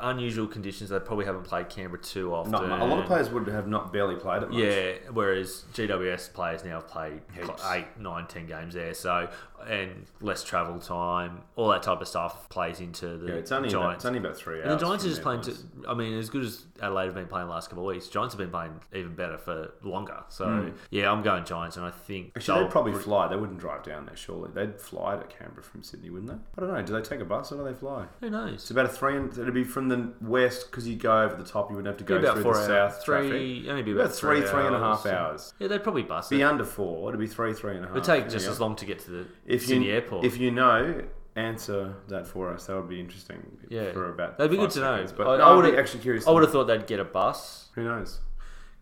unusual conditions. They probably haven't played Canberra too often. Not, a lot of players would have not barely played it. Much. Yeah, whereas GWS players now have played Heaps. eight, nine, ten games there. So and less travel time, all that type of stuff plays into the yeah, it's only Giants. About, it's only about three hours. And the Giants are just playing. To, I mean, as good as Adelaide have been playing the last couple of weeks, Giants have been playing even better for longer. So mm. yeah, I'm going Giants, and I think actually they'd probably fly. They wouldn't drive down there. Surely they'd fly to Canberra from Sydney, wouldn't they? I don't know. Do they take a bus or do they fly? Who knows? It's about a three. And, it'd be from the west because you go over the top. You wouldn't have to go through the hours. south three, traffic. Only be about, about three, three, three and a half hours. Yeah, they'd probably bus. Be it. under four. It'd be three, three and a half. It'd take just as long to get to the if you, airport. If you know, answer that for us. That would be interesting. Yeah, for about that'd be good to seconds. know. But I, I would actually curious. I would have thought they'd get a bus. Who knows?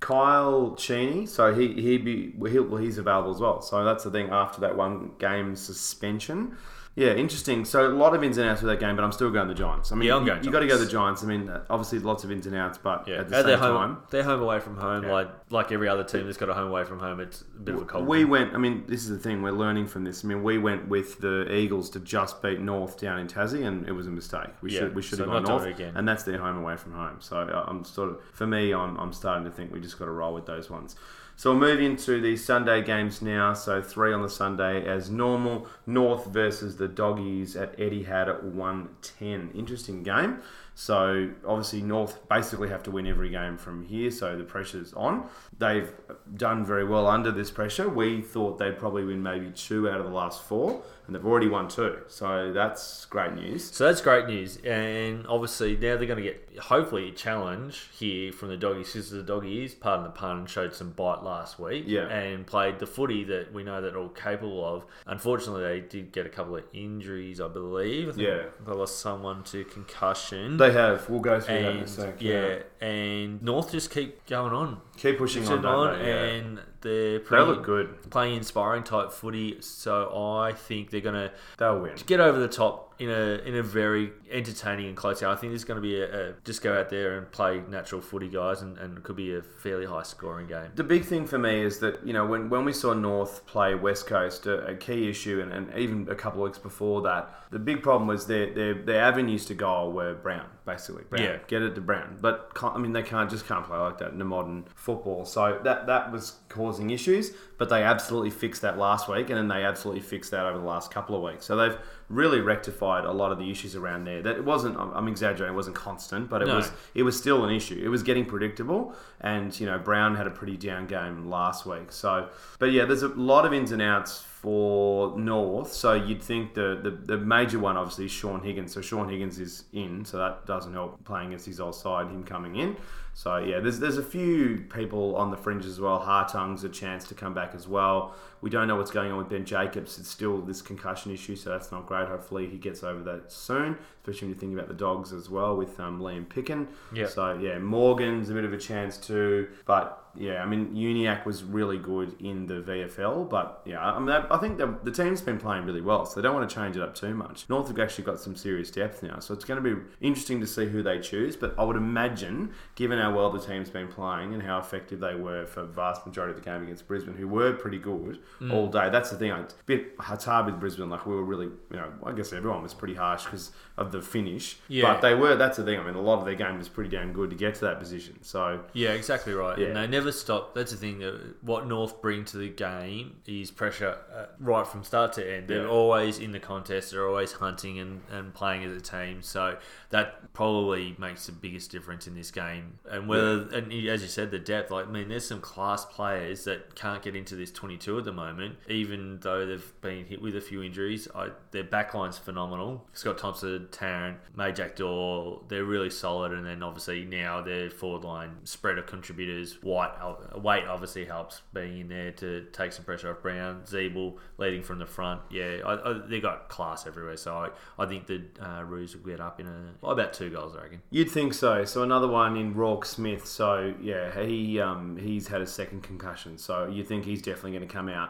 Kyle Cheney, so he he be he well, he's available as well. So that's the thing. After that one game suspension, yeah, interesting. So a lot of ins and outs with that game, but I'm still going the Giants. I mean, yeah, I'm going. You, you got to go the Giants. I mean, obviously lots of ins and outs, but yeah. at the at same home, time, they're home away from home. Yeah. Like like every other team that's got a home away from home, it's a bit of a cold. We went. I mean, this is the thing we're learning from this. I mean, we went with the Eagles to just beat North down in Tassie, and it was a mistake. We yeah, should we should so have gone North, again. and that's their home away from home. So uh, I'm sort of for me, I'm I'm starting to think we just got to roll with those ones. So we'll move into the Sunday games now. So three on the Sunday as normal. North versus the Doggies at Etihad at 110. Interesting game. So obviously North basically have to win every game from here. So the pressure's on. They've done very well under this pressure. We thought they'd probably win maybe two out of the last four and they've already won two. So that's great news. So that's great news, and obviously now they're going to get hopefully a challenge here from the doggies because the doggies, pardon the pun, showed some bite last week, yeah. and played the footy that we know that they're all capable of. Unfortunately, they did get a couple of injuries, I believe. I yeah, they lost someone to concussion. They have. We'll go through that in a sec. Yeah. yeah, and North just keep going on, keep pushing on, on they? and yeah. they're pretty, they look good, playing inspiring type footy. So I think they're gonna they'll win. Get over the top in a in a very entertaining and close game. I think this is going to be a, a, just go out there and play natural footy, guys, and, and it could be a fairly high scoring game. The big thing for me is that you know when, when we saw North play West Coast, a, a key issue, and, and even a couple of weeks before that, the big problem was their their, their avenues to goal were Brown, basically. Brown, yeah, get it to Brown, but I mean they can't just can't play like that in the modern football. So that that was causing issues, but they absolutely fixed that last week, and then they absolutely fixed that over the last couple of weeks. So they've really rectified a lot of the issues around there. That it wasn't. I'm exaggerating. It wasn't constant, but it no. was. It was still an issue. It was getting predictable, and you know Brown had a pretty down game last week. So, but yeah, there's a lot of ins and outs for North. So you'd think the, the, the major one obviously is Shaun Higgins. So Shaun Higgins is in, so that doesn't help playing against his old side, him coming in. So yeah, there's there's a few people on the fringe as well. Hartung's a chance to come back as well. We don't know what's going on with Ben Jacobs. It's still this concussion issue, so that's not great. Hopefully he gets over that soon, especially when you think about the dogs as well with um, Liam Picken. Yeah. So yeah, Morgan's a bit of a chance too, but yeah, I mean Uniacke was really good in the VFL, but yeah, I mean I think the, the team's been playing really well, so they don't want to change it up too much. North have actually got some serious depth now, so it's going to be interesting to see who they choose. But I would imagine, given how well the team's been playing and how effective they were for vast majority of the game against Brisbane, who were pretty good mm. all day. That's the thing. It's a bit it's hard with Brisbane. Like we were really, you know, I guess everyone was pretty harsh because of the finish. Yeah. But they were. That's the thing. I mean, a lot of their game was pretty damn good to get to that position. So yeah, exactly right. Yeah. And they never stop. That's the thing. What North bring to the game is pressure uh, right from start to end. They're yeah. always in the contest. They're always hunting and, and playing as a team. So that probably makes the biggest difference in this game. And whether yeah. and as you said, the depth. Like I mean, there's some class players that can't get into this 22 at the moment, even though they've been hit with a few injuries. I, their backline's phenomenal. Scott Thompson, Tarrant, Majak Daw, they're really solid. And then obviously now their forward line spread of contributors. White, Waite obviously helps being in there to take some pressure off Brown. Ziebell leading from the front. Yeah, I, I, they got class everywhere. So I, I think the uh, Roos will get up in a well, about two goals, I reckon. You'd think so. So another one in Roarke Smith. So yeah, he um, he's had a second concussion. So you think he's definitely going to come out.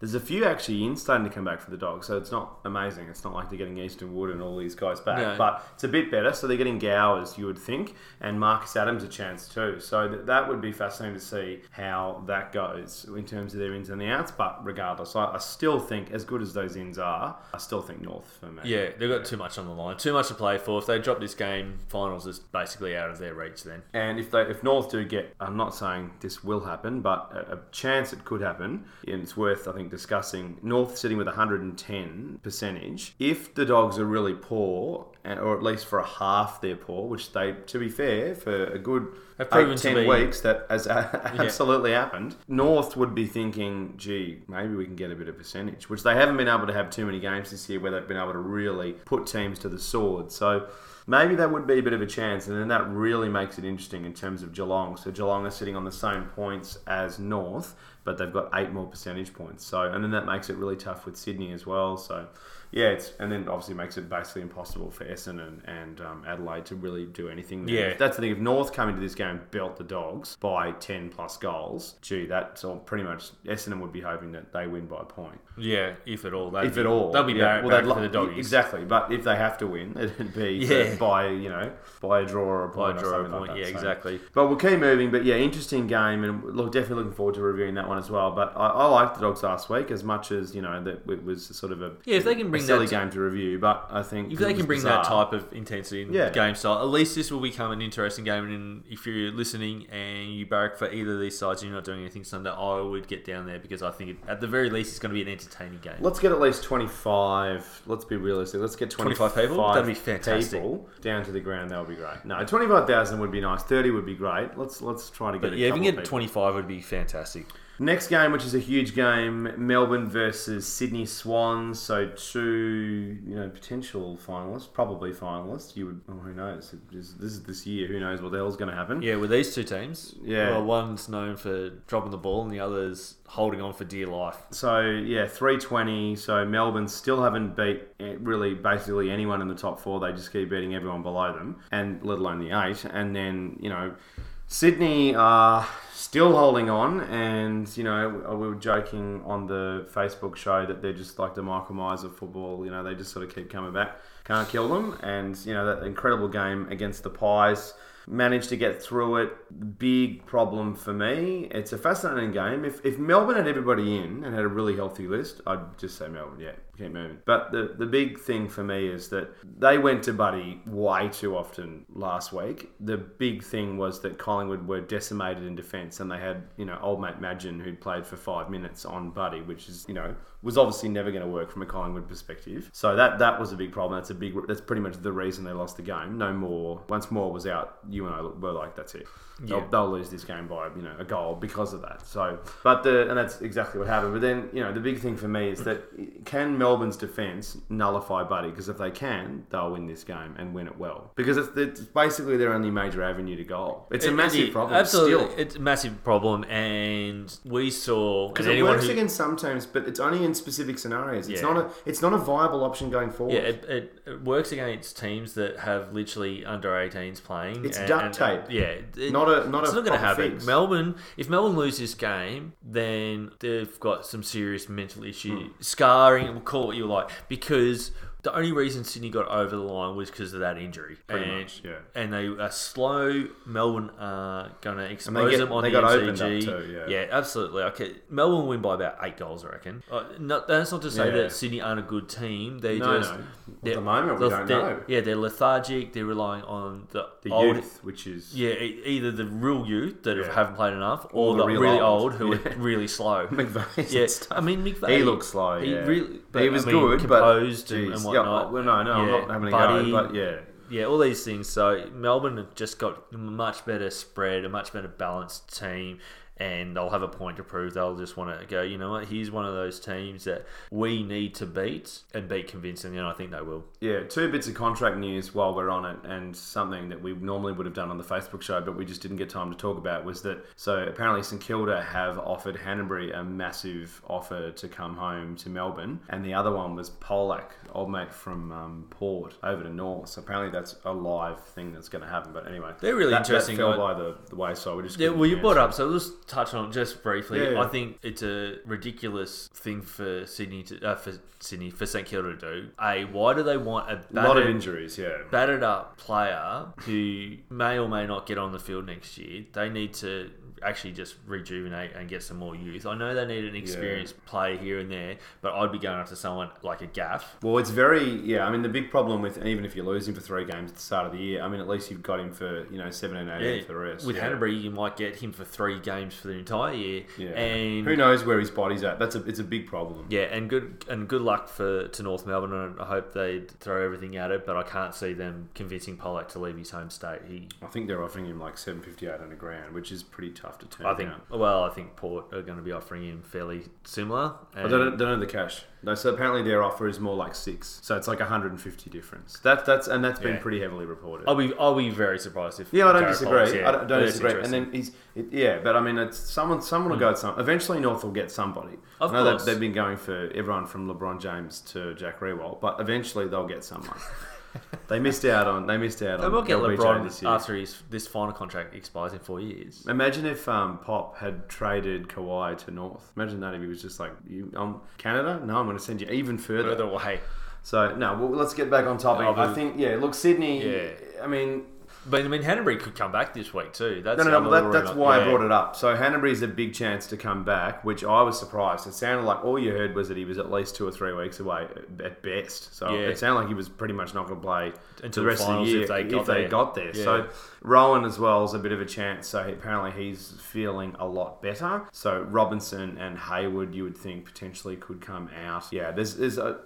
There's a few actually in starting to come back for the Dogs, so it's not amazing. It's not like they're getting Easton Wood and all these guys back, no. but it's a bit better. So they're getting Gowers, you would think, and Marcus Adams a chance too. So th- that would be fascinating to see how that goes in terms of their ins and the outs. But regardless, I, I still think, as good as those ins are, I still think North for me. Yeah, they've got too much on the line, too much to play for. If they drop this game, finals is basically out of their reach then. And if they if North do get, I'm not saying this will happen, but a, a chance it could happen, and it's worth I think discussing. North sitting with 110 percentage. If the Dogs are really poor, or at least for a half they're poor, which they, to be fair, for a good eight, ten be... weeks that has uh, <laughs> absolutely yeah. happened. North would be thinking, gee, maybe we can get a bit of percentage, which they haven't been able to have too many games this year where they've been able to really put teams to the sword. So maybe that would be a bit of a chance, and then that really makes it interesting in terms of Geelong. So Geelong are sitting on the same points as North, but they've got eight more percentage points. So and then that makes it really tough with Sydney as well. So yeah, it's and then obviously makes it basically impossible for Essendon and um, Adelaide to really do anything. There. Yeah, that's the thing. If North come into this game belt the Dogs by ten plus goals, gee, that's all pretty much Essendon would be hoping that they win by a point. Yeah, if at all. If be, at all, they'll be yeah. well, for the Doggies. Exactly, but if they have to win, <laughs> it'd be yeah. by you know by a draw or a point. By a draw or a point. Like yeah, so. exactly. But we'll keep moving. But yeah, interesting game, and look, definitely looking forward to reviewing that one as well. But I, I liked the Dogs last week as much as you know that it was sort of a yeah. If they can bring silly that game to review but I think if they can bring bizarre. that type of intensity in yeah. game style, at least this will become an interesting game. And if you're listening and you barrack for either of these sides and you're not doing anything Sunday, I would get down there because I think it, at the very least it's going to be an entertaining game. Let's get at least 25. Let's be realistic. Let's get 25, 25 people. That'd be fantastic. People down to the ground. That would be great. No, 25,000 would be nice. 30 would be great. Let's let's try to get. But yeah, if you get 25, would be fantastic. Next game, which is a huge game, Melbourne versus Sydney Swans. So two, you know, potential finalists, probably finalists. You would, oh, who knows? This is this year. Who knows what the hell's going to happen? Yeah, with these two teams. Yeah, well, one's known for dropping the ball, and the other's holding on for dear life. So yeah, three twenty. So Melbourne still haven't beat eh, really basically anyone in the top four. They just keep beating everyone below them, and let alone the eight. And then you know. Sydney are still holding on, and you know we were joking on the Facebook show that they're just like the Michael Myers of football. You know they just sort of keep coming back, can't kill them, and you know that incredible game against the Pies managed to get through it. Big problem for me. It's a fascinating game. If, if Melbourne had everybody in and had a really healthy list, I'd just say Melbourne, yeah, keep moving. But the, the big thing for me is that they went to Buddy way too often last week. The big thing was that Collingwood were decimated in defence and they had, you know, old mate Madgen who'd played for five minutes on Buddy, which is, you know, was obviously never going to work from a Collingwood perspective. So that that was a big problem. That's a big. That's pretty much the reason they lost the game. No Moore. Once more was out, you and I were like, that's it. They'll, yeah. they'll, lose this game by you know a goal because of that. So, but the and that's exactly what happened. But then you know the big thing for me is that can Melbourne's defence nullify Buddy because if they can, they'll win this game and win it well because it's, it's basically their only major avenue to goal. It's a massive it, problem. Absolutely, still. it's a massive problem, and we saw because it works who, against some teams, but it's only in specific scenarios. It's yeah. not a it's not a viable option going forward. Yeah, it, it, it, works against teams that have literally under 18s playing. It's and, duct tape. And, yeah, not a not it's a not going to happen. Melbourne, if Melbourne lose this game, then they've got some serious mental issue, mm. scarring. We'll call it what you like because the only reason Sydney got over the line was because of that injury. Pretty and, much, yeah. And they are slow. Melbourne are going to expose get, them on the MCG. Too, yeah. yeah. absolutely. Okay, Melbourne win by about eight goals, I reckon. Uh, not, that's not to say yeah. that Sydney aren't a good team. They no, just no. At the moment, we don't know. Yeah, they're lethargic. They're relying on the, the old, youth, which is yeah, either the real youth that yeah. haven't played enough, or, or the, the really old, old who are <laughs> really slow. <laughs> McVeigh. Yeah, I mean McVeigh. He looks slow. He really, but, he was I mean, good, composed but and, and whatnot. Yeah, well, no, no, yeah, I'm not having a go, but yeah. Yeah, all these things. So Melbourne have just got a much better spread, a much better balanced team and they'll have a point to prove. They'll just want to go, you know what, here's one of those teams that we need to beat and beat convincingly, and I think they will. Yeah, two bits of contract news while we're on it, and something that we normally would have done on the Facebook show, but we just didn't get time to talk about was that so apparently St Kilda have offered Hannebery a massive offer to come home to Melbourne, and the other one was Polec, old mate from um, Port, over to North. So apparently that's a live thing that's going to happen. But anyway, they're really that, interesting. That fell by the, the wayside. We just yeah, well, you brought up so let's touch on just briefly. Yeah, yeah. I think it's a ridiculous thing for Sydney to uh, for Sydney for St Kilda to do. A why do they want a battered, lot of injuries? Yeah, battered up player who may or may not get on the field next year. They need to actually just rejuvenate and get some more youth. I know they need an experienced yeah. player here and there, but I'd be going after someone like a Gaff. Well, it's very yeah. I mean, the big problem with even if you're losing for three games at the start of the year, I mean, at least you've got him for you know seven and eight yeah. for the rest. With yeah. Hannebery, you might get him for three games for the entire year. Yeah. And who knows where his body's at? That's a it's a big problem. Yeah, and good and good luck for to North Melbourne. And I hope they throw everything at it, but I can't see them convincing Polec to leave his home state. He, I think they're offering him like seven fifty eight on the ground, which is pretty tough to turn. I think. Down. Well, I think Port are going to be offering him fairly similar. I don't, don't know the cash. No, so apparently their offer is more like six. So it's like 150 difference. That that's and that's been yeah. pretty heavily reported. I'll be I'll be very surprised if yeah I don't disagree. yeah, I don't, don't disagree. And then he's it, yeah, but I mean it's someone someone will mm. go at some. Eventually North will get somebody. Of I know course. they've been going for everyone from LeBron James to Jack Riewoldt, but eventually they'll get someone. <laughs> they missed out on. They missed out they on. will get LeBron this year. after his this final contract expires in four years. Imagine if um, Pop had traded Kawhi to North. Imagine that if he was just like, "You, um, Canada? No, I'm going to send you even further, further away." So no, well, let's get back on topic. I think yeah. Look, Sydney. Yeah. I mean, but I mean, Hannebery could come back this week too. That's no, no, no. That, that's why yeah. I brought it up. So Hannebery's a big chance to come back, which I was surprised. It sounded like all you heard was that he was at least two or three weeks away at best. So yeah. it sounded like he was pretty much not going to play until the rest the of the year if they got if there. They got there. Yeah. So Rohan as well is a bit of a chance. So apparently he's feeling a lot better. So Robinson and Hayward, you would think potentially could come out. Yeah, there's, there's a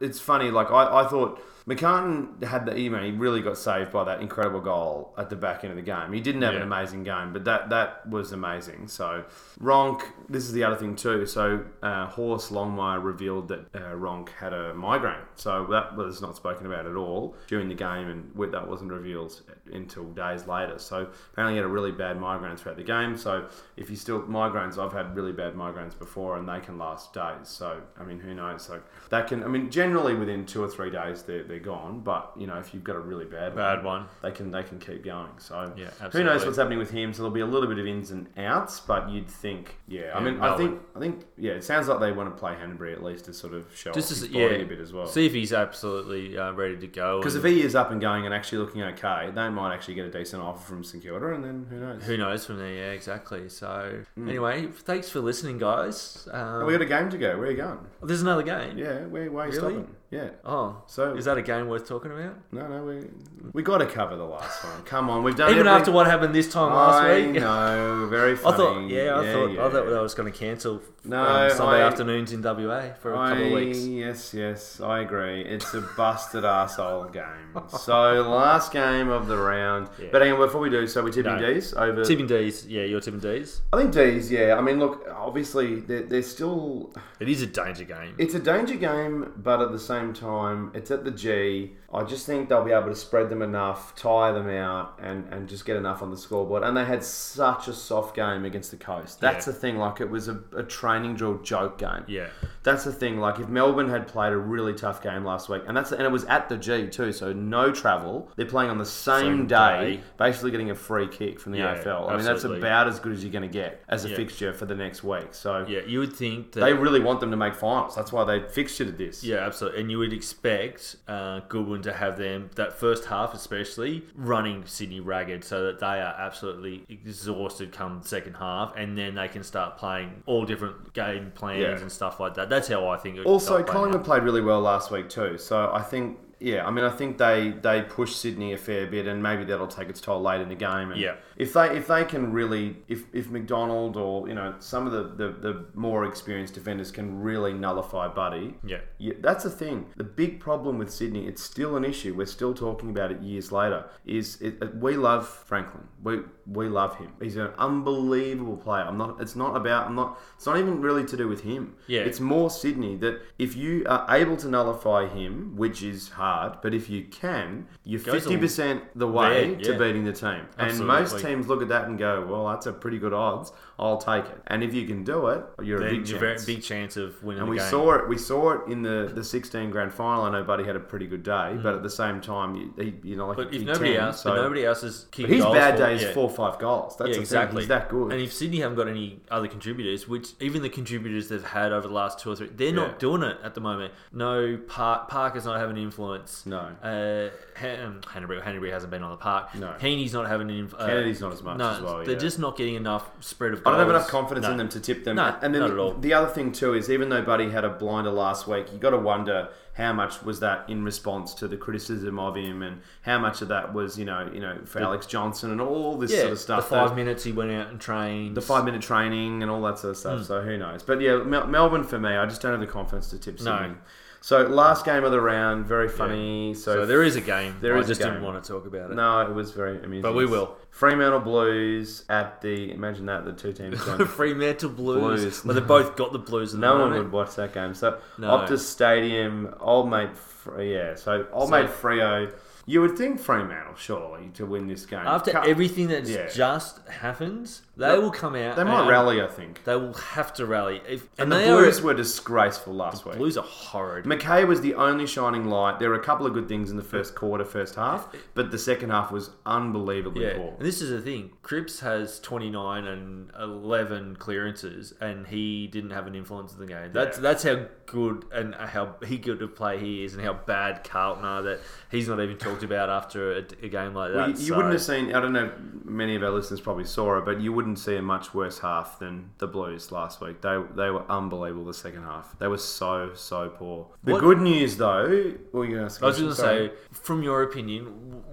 it's funny. Like I, I thought McCartin had the email. He really got saved by that incredible goal at the back end of the game. He didn't have yeah. an amazing game, but that that was amazing. So Ronk, this is the other thing too. So uh, Horse Longmire revealed that uh, Ronk had a migraine. So that was not spoken about at all during the game, and that wasn't revealed until days later. So apparently he had a really bad migraine throughout the game. So if you still migraines, I've had really bad migraines before, and they can last days. So I mean, who knows? So that can. I mean, generally within two or three days they're, they're gone. But you know, if you've got a really bad bad one, one. they can they can keep going. So yeah, absolutely. who knows what's happening with him? So there'll be a little bit of ins and outs, but you'd think, yeah. I mean, I think I think yeah. It sounds like they want to play Hannebery at least to sort of show Just off his body yeah, a bit as well. See if he's absolutely uh, ready to go. Because if he is up and going and actually looking okay, they might actually get a decent offer from St Kilda, and then who knows? Who knows from there? Yeah, exactly. So mm. anyway, thanks for listening, guys. Um, we got a game to go. Where are you going? There's another game. Yeah, where, why are you really? stopping? Yeah. Oh, so is that a game worth talking about? No, no, we we got to cover the last one. Come on, we've done even every... after what happened this time last I week. No, very funny. <laughs> I thought, yeah, I yeah, thought, yeah. I thought that was going to cancel. No, um, Sunday I, afternoons in WA for a I, couple of weeks. Yes, yes, I agree. It's a busted asshole game. So <laughs> last game of the round. Yeah. But anyway, before we do, so we tipping no. D's over tipping D's. Yeah, you're tipping D's. I think D's. Yeah, I mean, look, obviously they're, they're still. It is a danger game. It's a danger game, but at the same time, it's at the G. I just think they'll be able to spread them enough, tire them out, and, and just get enough on the scoreboard. And they had such a soft game against the Coast. That's yeah. the thing. Like, it was a, a training drill joke game. Yeah. That's the thing. Like, if Melbourne had played a really tough game last week, and that's and it was at the G too, so no travel. They're playing on the same, same day, day, basically getting a free kick from the yeah, AFL. I mean, that's about as good as you're going to get as a yeah. fixture for the next week. So yeah, you would think they really want them to make finals. That's why they fixtured this. Yeah, absolutely. And you would expect uh, Goodwin to have them that first half, especially running Sydney ragged, so that they are absolutely exhausted come second half, and then they can start playing all different game plans yeah. and stuff like that. That's how I think. It also, Collingwood played really well last week too, so I think yeah, I mean, I think they they push Sydney a fair bit, and maybe that'll take its toll late in the game. And yeah, if they if they can really if if McDonald or you know some of the, the, the more experienced defenders can really nullify Buddy, yeah. yeah, that's the thing. The big problem with Sydney, it's still an issue. We're still talking about it years later. Is it, we love Franklin? We we love him. He's an unbelievable player. I'm not. It's not about. I'm not. It's not even really to do with him. Yeah. It's more Sydney that if you are able to nullify him, which is hard but if you can, you're fifty percent the way yeah. to beating the team. Absolutely. And most teams look at that and go, "Well, that's a pretty good odds. I'll take it." And if you can do it, you're then a big you're chance. Very big chance of winning. And we game. saw it. We saw it in the the 16 grand final. I know Buddy had a pretty good day, mm. but at the same time, you, he, you know, like but if nobody 10, else, so, but nobody else is kicking his bad day is yeah. four or five goals. That's yeah, exactly. He's that good. And if Sydney haven't got any other contributors, which even the contributors they've had over the last two or three, they're not doing it at the moment. No, Park Parker's not having influence. No. Uh, uh, Hannebery, Hannebery hasn't been on the park. No. Heaney's not having an. Uh, Kennedy's not as much no, as well. They're yeah. just not getting enough spread of. I don't have enough confidence no. in them to tip them. No, and then not the, at all. the other thing too is even though Buddy had a blinder last week, you got to wonder how much was that in response to the criticism of him, and how much of that was you know you know for Alex Johnson and all this yeah, sort of stuff. The five that, minutes he went out and trained. The five minute training and all that sort of stuff. Mm. So who knows? But yeah, Mel- Melbourne for me, I just don't have the confidence to tip. No. So last game of the round, very funny. So, so, there is a game. There I is just didn't want to talk about it. No, it was very amusing. But we will. Fremantle Blues at the imagine that the two teams. <laughs> Fremantle Blues. Blues. Well, they both got the Blues. no one would watch that game. So no. Optus Stadium, old mate. Yeah, so old so, mate Freo you would think Fremantle, surely, to win this game. After everything that's yeah. just happened, they will come out. They might rally, I think. They will have to rally. If, and, and the Blues are, were disgraceful last the week. Blues are horrid. McKay was the only shining light. There were a couple of good things in the first quarter, first half, but the second half was unbelievably yeah. poor. And this is the thing. Cripps has 29 and 11 clearances, and he didn't have an influence in the game. That's that's how good and how he good of play he is, and how bad Carlton are that he's not even talked about after a, a game like that. Well, you, you so. wouldn't have seen. I don't know. Many of our listeners probably saw it, but you wouldn't see a much worse half than the Blues last week. They they were unbelievable the second half. They were so so poor. The what, good news though, well, you I was going to say, from your opinion,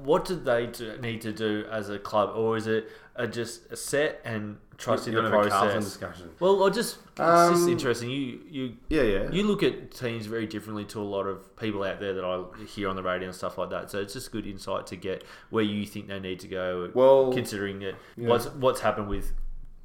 what did they do, need to do as a club, or is it a, just a set and trust in the process. discussion. Well, I just it's um, just interesting. You you yeah yeah. You look at teams very differently to a lot of people out there that I hear on the radio and stuff like that. So it's just good insight to get where you think they need to go. Well, considering that yeah. what's what's happened with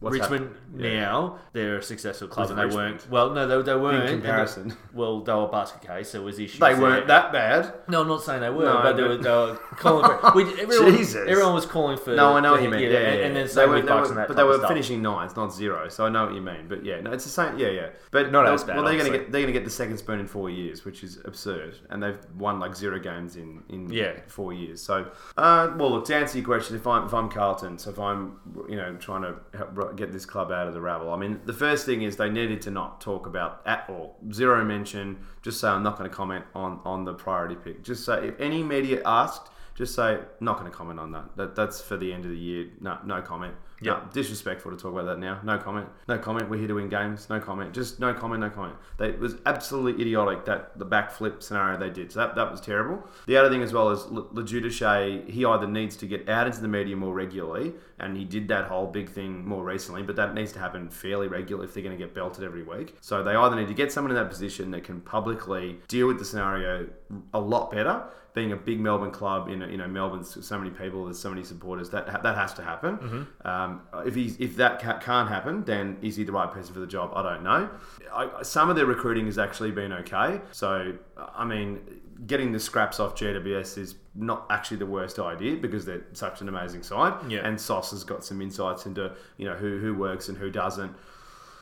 What's Richmond yeah. now they're a successful club and they Richmond? weren't well no they, they weren't in comparison. well they were basket case so it was issues they weren't there. that bad. No, I'm not saying they were, no, but, they were, they were calling for <laughs> we, everyone, Jesus. everyone was calling for no I know what you mean yeah, yeah, yeah, and then they were, they were but they were finishing ninth not zero so I know what you mean but yeah no it's the same yeah yeah but not as bad. Well they're gonna get they're gonna get the second spoon in four years which is absurd and they've won like zero games in in yeah. four years so uh, well look to answer your question if I'm if I'm Carlton so if I'm you know trying to help get this club out of the rabble. I mean, the first thing is they needed to not talk about at all. Zero mention. Just say I'm not going to comment on on the priority pick. Just say if any media asked, just say not going to comment on that. That that's for the end of the year. No, no comment. Yeah, no, disrespectful to talk about that now. No comment. No comment. We're here to win games. No comment. Just no comment. No comment. They, it was absolutely idiotic that the backflip scenario they did. So that, that was terrible. The other thing as well is Le He either needs to get out into the media more regularly, and he did that whole big thing more recently. But that needs to happen fairly regularly if they're going to get belted every week. So they either need to get someone in that position that can publicly deal with the scenario a lot better being a big Melbourne club, in you know Melbourne's so many people, there's so many supporters that that has to happen. Mm-hmm. Um, if he's if that can't happen, then is he the right person for the job? I don't know. I, some of their recruiting has actually been okay. So I mean, getting the scraps off GWS is not actually the worst idea because they're such an amazing side. Yeah. And Sauce has got some insights into you know who who works and who doesn't.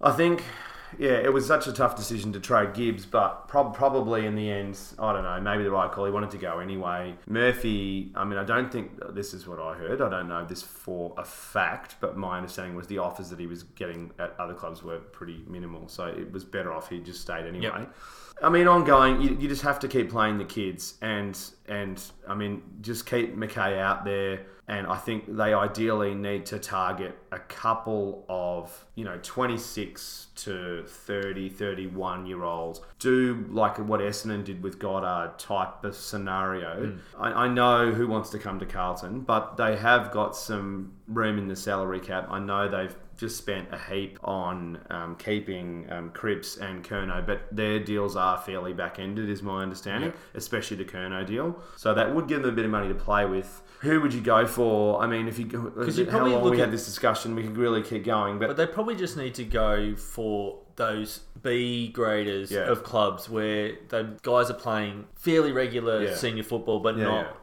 I think yeah, it was such a tough decision to trade Gibbs, but prob- probably in the end, I don't know, maybe the right call. He wanted to go anyway. Murphy, I mean, I don't think this is what I heard. I don't know this for a fact, but my understanding was the offers that he was getting at other clubs were pretty minimal. So it was better off he just stayed anyway. Yep. I mean, ongoing, you, you just have to keep playing the kids, and and I mean, just keep McKay out there. And I think they ideally need to target a couple of, you know, 26 to 30, 31 year olds. Do like what Essendon did with Goddard type of scenario. Mm. I, I know who wants to come to Carlton, but they have got some room in the salary cap. I know they've just spent a heap on um, keeping um, Cripps and Kerno, but their deals are fairly back ended, is my understanding, yep. especially the Kerno deal. So that would give them a bit of money to play with. Who would you go for? I mean, if you because you how long we had this discussion, we could really keep going. But, but they probably just need to go for those B graders yeah. of clubs where the guys are playing fairly regular yeah. senior football, but yeah, not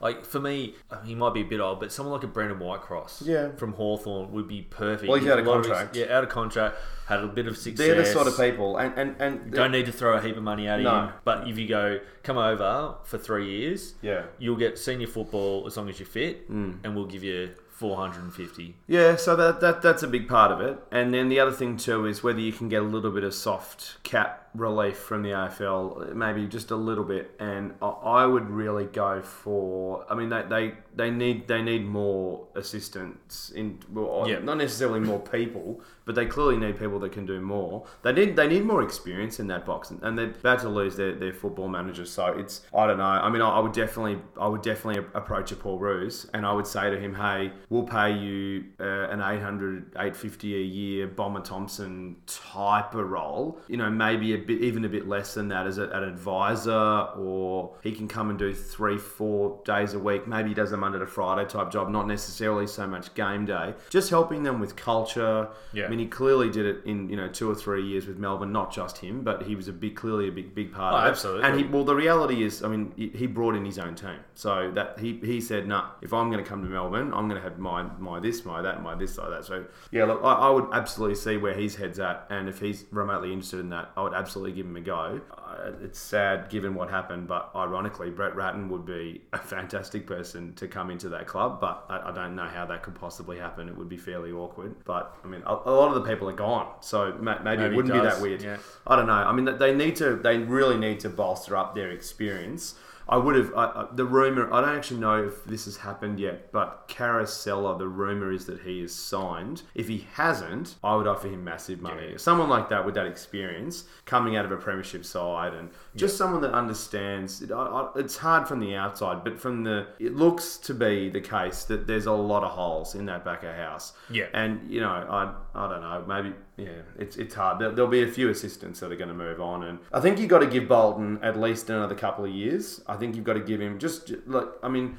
like for me. He might be a bit old, but someone like a Brendan Whitecross, yeah. from Hawthorn would be perfect. Well, he's, out of contract. His, yeah, out of contract. Had a bit of success. They're the sort of people, and and, and don't need to throw a heap of money at no. him. But if you go, come over for three years, yeah, you'll get senior football as long as you're fit, mm. and we'll give you 450. Yeah, so that, that that's a big part of it. And then the other thing too is whether you can get a little bit of soft cap relief from the AFL, maybe just a little bit. And I would really go for. I mean, they they, they need they need more assistance in. Well, yeah. not necessarily more people, but they clearly need people that can do more. They need they need more experience in that box, and they're about to lose their, their football manager. So it's I don't know. I mean, I, I would definitely I would definitely approach a Paul Roos, and I would say to him, hey, we'll pay you uh, an 800, 850 a year Bomber Thompson type of role. You know, maybe a bit even a bit less than that as a, an advisor, or he can come and do three four days a week. Maybe he does a Monday to Friday type job, not necessarily so much game day. Just helping them with culture. Yeah. I mean, he clearly did it in you know two or three years with Melbourne. Not just him, but he was a big, clearly a big, big part oh, of it. Absolutely. And he, well, the reality is, I mean, he brought in his own team. So that he, he said, "No, nah, if I'm going to come to Melbourne, I'm going to have my my this, my that, my this, like that." So yeah, look, I, I would absolutely see where his head's at, and if he's remotely interested in that, I would absolutely give him a go. Uh, it's sad given what happened, but ironically, Brett Ratten would be a fantastic person to come into that club. But I, I don't know how that could possibly happen. It would be fairly awkward. But I mean, a, a lot of the people are gone, so maybe, maybe it wouldn't be that weird. Yeah. I don't know. I mean, they need to. They really need to bolster up their experience. I would have I, the rumor. I don't actually know if this has happened yet, but Caracella, the rumor is that he is signed. If he hasn't, I would offer him massive money. Yeah. Someone like that with that experience, coming out of a premiership side, and just yeah. someone that understands. It, I, it's hard from the outside, but from the it looks to be the case that there's a lot of holes in that back of house. Yeah, and you know, I I don't know, maybe yeah, it's it's hard. There, will be a few assistants that are going to move on, and I think you've got to give Bolton at least another couple of years. I think you've got to give him just like I mean,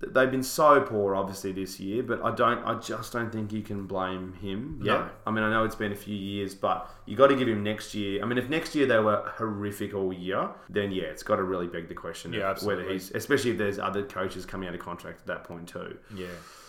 they've been so poor obviously this year, but I don't, I just don't think you can blame him. Yeah, I mean, I know it's been a few years, but you got to give him next year. I mean, if next year they were horrific all year, then yeah, it's got to really beg the question yeah, whether he's, especially if there's other coaches coming out of contract at that point too. Yeah.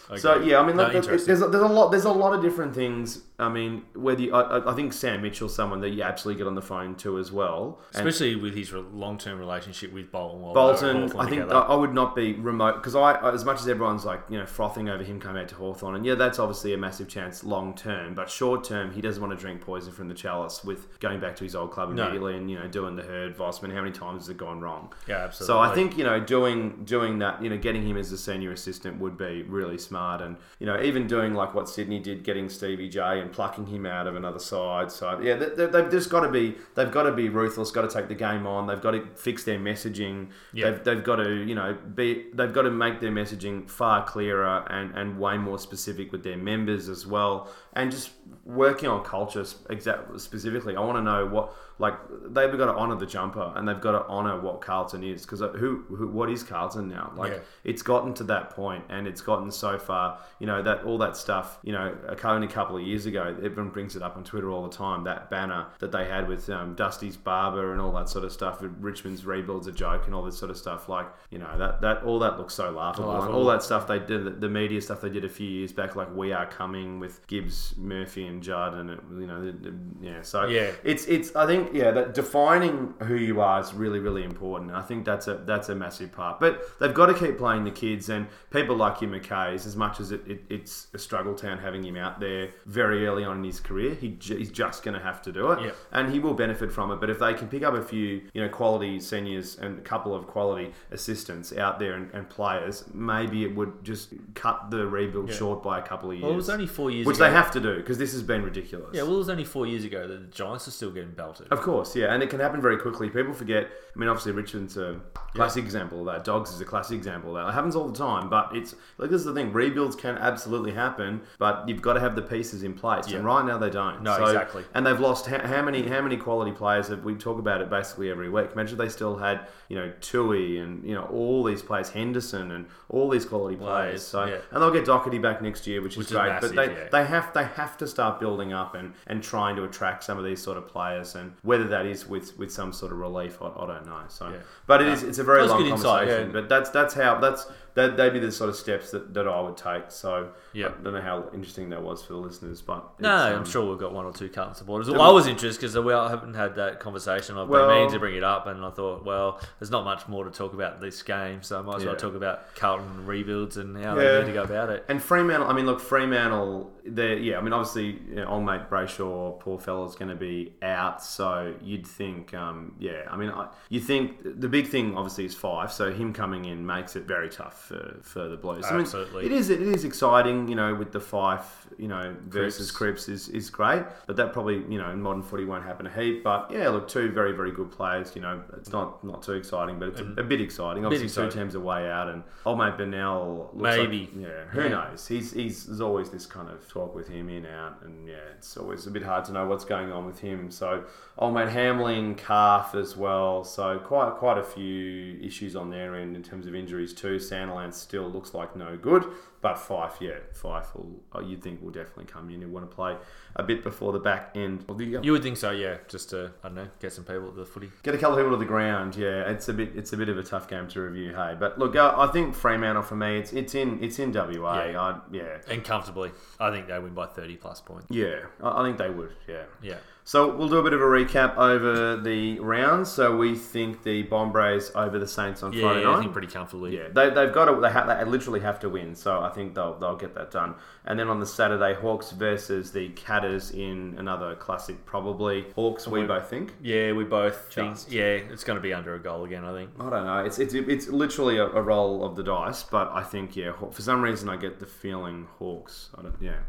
Okay. So yeah, I mean, no, there's, there's there's a lot there's a lot of different things. I mean, whether you, I, I think Sam Mitchell's someone that you absolutely get on the phone to as well, especially and with his long term relationship with Bolton. Bolton, I think I, I would not be remote because I, as much as everyone's like you know frothing over him coming out to Hawthorn, and yeah, that's obviously a massive chance long term, but short term, he doesn't want to drink poison from the chalice with going back to his old club immediately no. and you know doing the herd Vosman. How many times has it gone wrong? Yeah, absolutely. So I think you know doing doing that, you know, getting him as a senior assistant would be really smart, and you know even doing like what Sydney did, getting Stevie J and plucking him out of another side. So yeah, they, have just got to be they've got to be ruthless, got to take the game on. They've got to fix their messaging. Yeah. They've, they've got to you know be they've got to make their messaging far clearer and and way more specific with their members as well, and just working on culture exactly specifically. I want to know what like they've got to honour the jumper and they've got to honour what Carlton is because who, who what is Carlton now? Like yeah. it's gotten to that point and it's gotten so far. You know that all that stuff. You know, only a couple of years ago, everyone brings it up on Twitter all the time. That banner that they had with um, Dusty's barber and all that sort of stuff. Richmond's rebuilds a joke and all this sort of stuff. Like you know that that all that looks so laughable. all that stuff they did, the, the, media stuff they did a few years back, like we are coming with Gibbs, Murphy, and Judd, and it, you know, yeah. So yeah, it's it's I think yeah, that defining who you are is really, really important. I think that's a that's a massive part. But they've got to keep playing the kids and people like you, McKay's. As much as it, it, it's a struggle town having him out there very early on in his career, he, he's just going to have to do it, yep. and he will benefit from it. But if they can pick up a few, you know, quality seniors and a couple of quality assistants out there and, and players, maybe it would just cut the rebuild yeah. short by a couple of years. Well, it was only four years, which ago. they have to do because this has been ridiculous. Yeah, well, it was only four years ago that the Giants are still getting belted. Of course, yeah, and it can happen very quickly. People forget. I mean, obviously, Richmond's a classic yeah. example of that. Dogs is a classic example of that. It happens all the time, but it's like this is the thing. Rebuilds can absolutely happen, but you've got to have the pieces in place. Yeah. And right now they don't. No, so, exactly. And they've lost how, how, many how many quality players have we talk about it basically every week. Imagine they still had you know Tui and you know all these players, Henderson and all these quality players. So yeah. and they'll get Docherty back next year, which, which is, is great. Massive, but they, they have they have to start building up and and trying to attract some of these sort of players, and whether that is with with some sort of relief, I, I don't know. So, yeah. but it is it's a very long conversation. Insight, yeah. But that's that's how that's that they'd be the sort of steps that, that I would take. So yeah, I don't know how interesting that was for the listeners, but no, um, I'm sure we've got one or two Carlton supporters. Well, I was interested because we haven't had that conversation. I've well, been meaning to bring it up, and I thought, well, there's not much more to talk about this game, so I might as yeah. well talk about Carlton rebuilds and how yeah. they need to go about it. And Fremantle, I mean, look, Fremantle, they yeah, I mean, obviously, you know, old mate Brayshaw, poor fellow's going to be out, so you'd think, um, yeah, I mean, I, you think the big thing obviously is Fyfe, so him coming in makes it very tough for, for the Blues. Absolutely, I mean, it is it is exciting, you know, with the Fyfe, you know, versus Cripps, is, is great, but that probably you know in modern footy won't happen a heap. But yeah, look, two very very good players. You know, it's not not too exciting, but it's a, mm-hmm. a bit exciting. Obviously, bit exciting. two teams are way out, and old mate Bennell maybe like, yeah, who yeah. knows? He's he's there's always this kind of talk with him in out, and yeah, it's always a bit hard to know what's going on with him. So old mate Hamling, calf as well, so quite quite a few issues on their end in terms of injuries too. Sandilands still looks like no good. But Fyfe, yeah, Fyfe will. Uh, you'd think will definitely come in and want to play a bit before the back end of the year. You would think so, yeah. Just to I don't know, get some people to the footy, get a couple of people to the ground. Yeah, it's a bit it's a bit of a tough game to review. Hey, but look, uh, I think Fremantle for me, it's it's in it's in WA. Yeah, I, yeah, and comfortably. I think they win by thirty plus points. Yeah, I, I think they would. Yeah, yeah. So we'll do a bit of a recap over the rounds. So we think the Bombers over the Saints on yeah, Friday night. I think pretty comfortably. Yeah, they, they've got to. They, ha- they literally have to win. So I think they'll they'll get that done. And then on the Saturday, Hawks versus the In another classic, probably Hawks. We, we both think. Yeah, we both Just. think. Yeah, it's going to be under a goal again. I think. I don't know. It's it's it's literally a, a roll of the dice, but I think yeah. For some reason, I get the feeling Hawks. I don't. Yeah.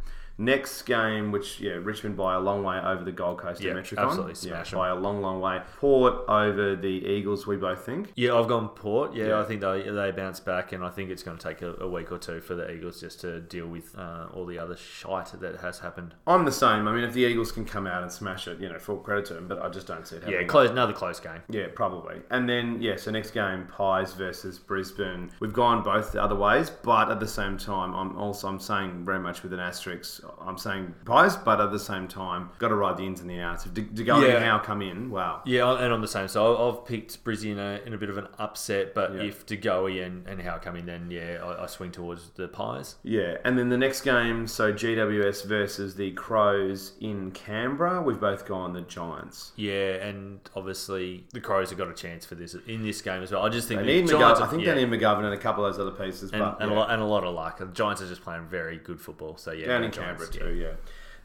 Next game, which yeah, Richmond by a long way over the Gold Coast yeah, Metricon. Absolutely, smash yeah, by a long, long way. Port over the Eagles. We both think. Yeah, I've gone Port. Yeah, yeah. I think they they bounce back, and I think it's going to take a, a week or two for the Eagles just to deal with uh, all the other shite that has happened. I'm the same. I mean, if the Eagles can come out and smash it, you know, full credit to them. But I just don't see it. Happening. Yeah, close another close game. Yeah, probably. And then yeah, so next game, Pies versus Brisbane. We've gone both the other ways, but at the same time, I'm also I'm saying very much with an asterisk. I'm saying Pies, but at the same time, got to ride the ins and the outs. If De, yeah. and Howe come in, wow. Yeah, and on the same side, I've picked Brizzy in a, in a bit of an upset, but yeah. if De Goey and, and Howe come in, then yeah, I, I, swing towards the Pies. Yeah, and then the next game, so GWS versus the Crows in Canberra, we've both gone the Giants. Yeah, and obviously the Crows have got a chance for this in this game as well. I just think they need Giants, McGovern. I think yeah. they need McGovern and a couple of those other pieces, and, but, and, yeah. a lot, and a lot of luck. The Giants are just playing very good football. So yeah, down in Canberra too. Yeah.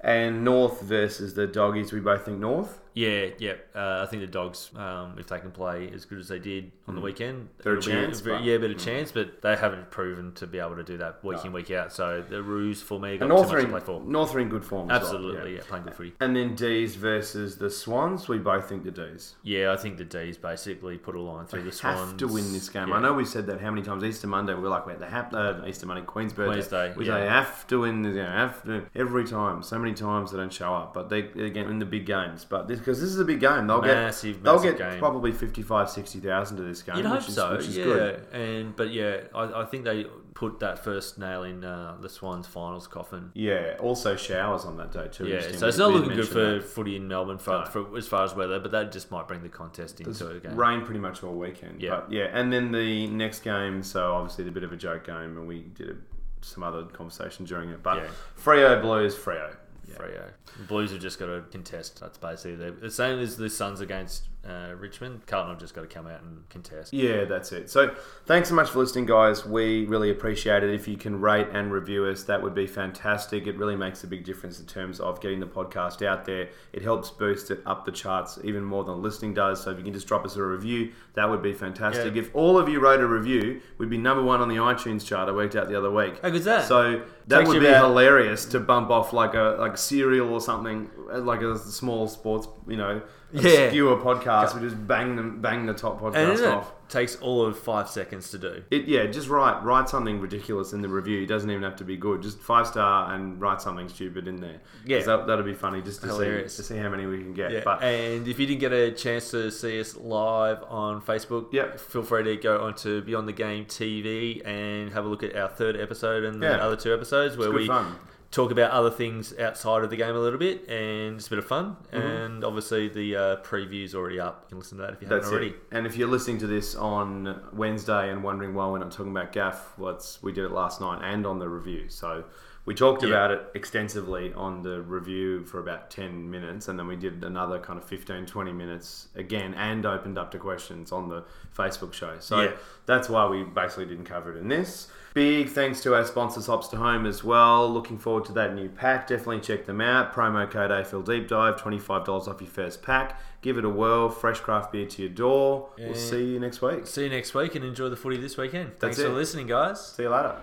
And North versus the Doggies, we both think North. Yeah, yeah. Uh, I think the Dogs, um, if they can play as good as they did on mm. the weekend, a chance. Be, yeah, a bit of mm. chance, but they haven't proven to be able to do that week no. in week out. So the ruse for me got North too much in, to play for. North are in good form. Absolutely, well. yeah. yeah. playing good footy. And then D's versus the Swans. We both think the D's. Yeah, I think the D's basically put a line through they the Swans. Have to win this game. Yeah. I know we said that how many times Easter Monday we were like, wait, they have uh, Easter Monday, Queen's birthday. Queen's Day. We yeah. say have to win. You know, have to every time. So many times they don't show up, but they again in the big games. But this because this is a big game. They'll massive, get they'll get game. probably 55, 60,000 to this game. You'd hope is, so, yeah. Good. And but yeah, I, I, think they put that first nail in uh, the Swans finals coffin. Yeah. Also showers on that day too. Yeah. So it's not looking good for that. footy in Melbourne for, no. for, as far as weather, but that just might bring the contest There's into it again. Rain pretty much all weekend. Yeah. But yeah, and then the next game. So obviously the bit of a joke game, and we did a, some other conversation during it. But yeah. Freo Blues, Freo. Yeah. Freo. Blues have just got to contest. That's basically the same as the Suns against uh, Richmond. Carlton have just got to come out and contest. Yeah, that's it. So thanks so much for listening, guys. We really appreciate it. If you can rate and review us, that would be fantastic. It really makes a big difference in terms of getting the podcast out there. It helps boost it up the charts even more than listening does. So if you can just drop us a review, that would be fantastic. Yeah. If all of you wrote a review, we'd be number one on the iTunes chart. I worked out the other week. How good's that? So that Takes would be about... hilarious to bump off like a like cereal or something, like a small sports, you know, obscure yeah. podcast. We just bang them, bang the top podcast off. It takes all of five seconds to do. It yeah, just write write something ridiculous in the review. It doesn't even have to be good. Just five star and write something stupid in there. Yeah, that, that'll be funny just to Hilarious. see to see how many we can get. Yeah. But and if you didn't get a chance to see us live on Facebook, yep. feel free to go onto Beyond the Game TV and have a look at our third episode and yeah. the other two episodes where we. Fun talk about other things outside of the game a little bit, and it's a bit of fun. Mm-hmm. And obviously, the uh, preview's already up. You can listen to that if you That's haven't already. It. And if you're listening to this on Wednesday and wondering why we're not talking about Gaff, what's we did it last night and on the review. So we talked yeah. about it extensively on the review for about 10 minutes and then we did another kind of 15 20 minutes again and opened up to questions on the facebook show so yeah. that's why we basically didn't cover it in this Big thanks to our sponsors, Hopster Home, as well. Looking forward to that new pack. Definitely check them out. Promo code AFL Deep Dive, $25 off your first pack. Give it a whirl. Fresh craft beer to your door. We'll see you next week. See you next week and enjoy the footy this weekend. That's Thanks it. for listening, guys. See you later.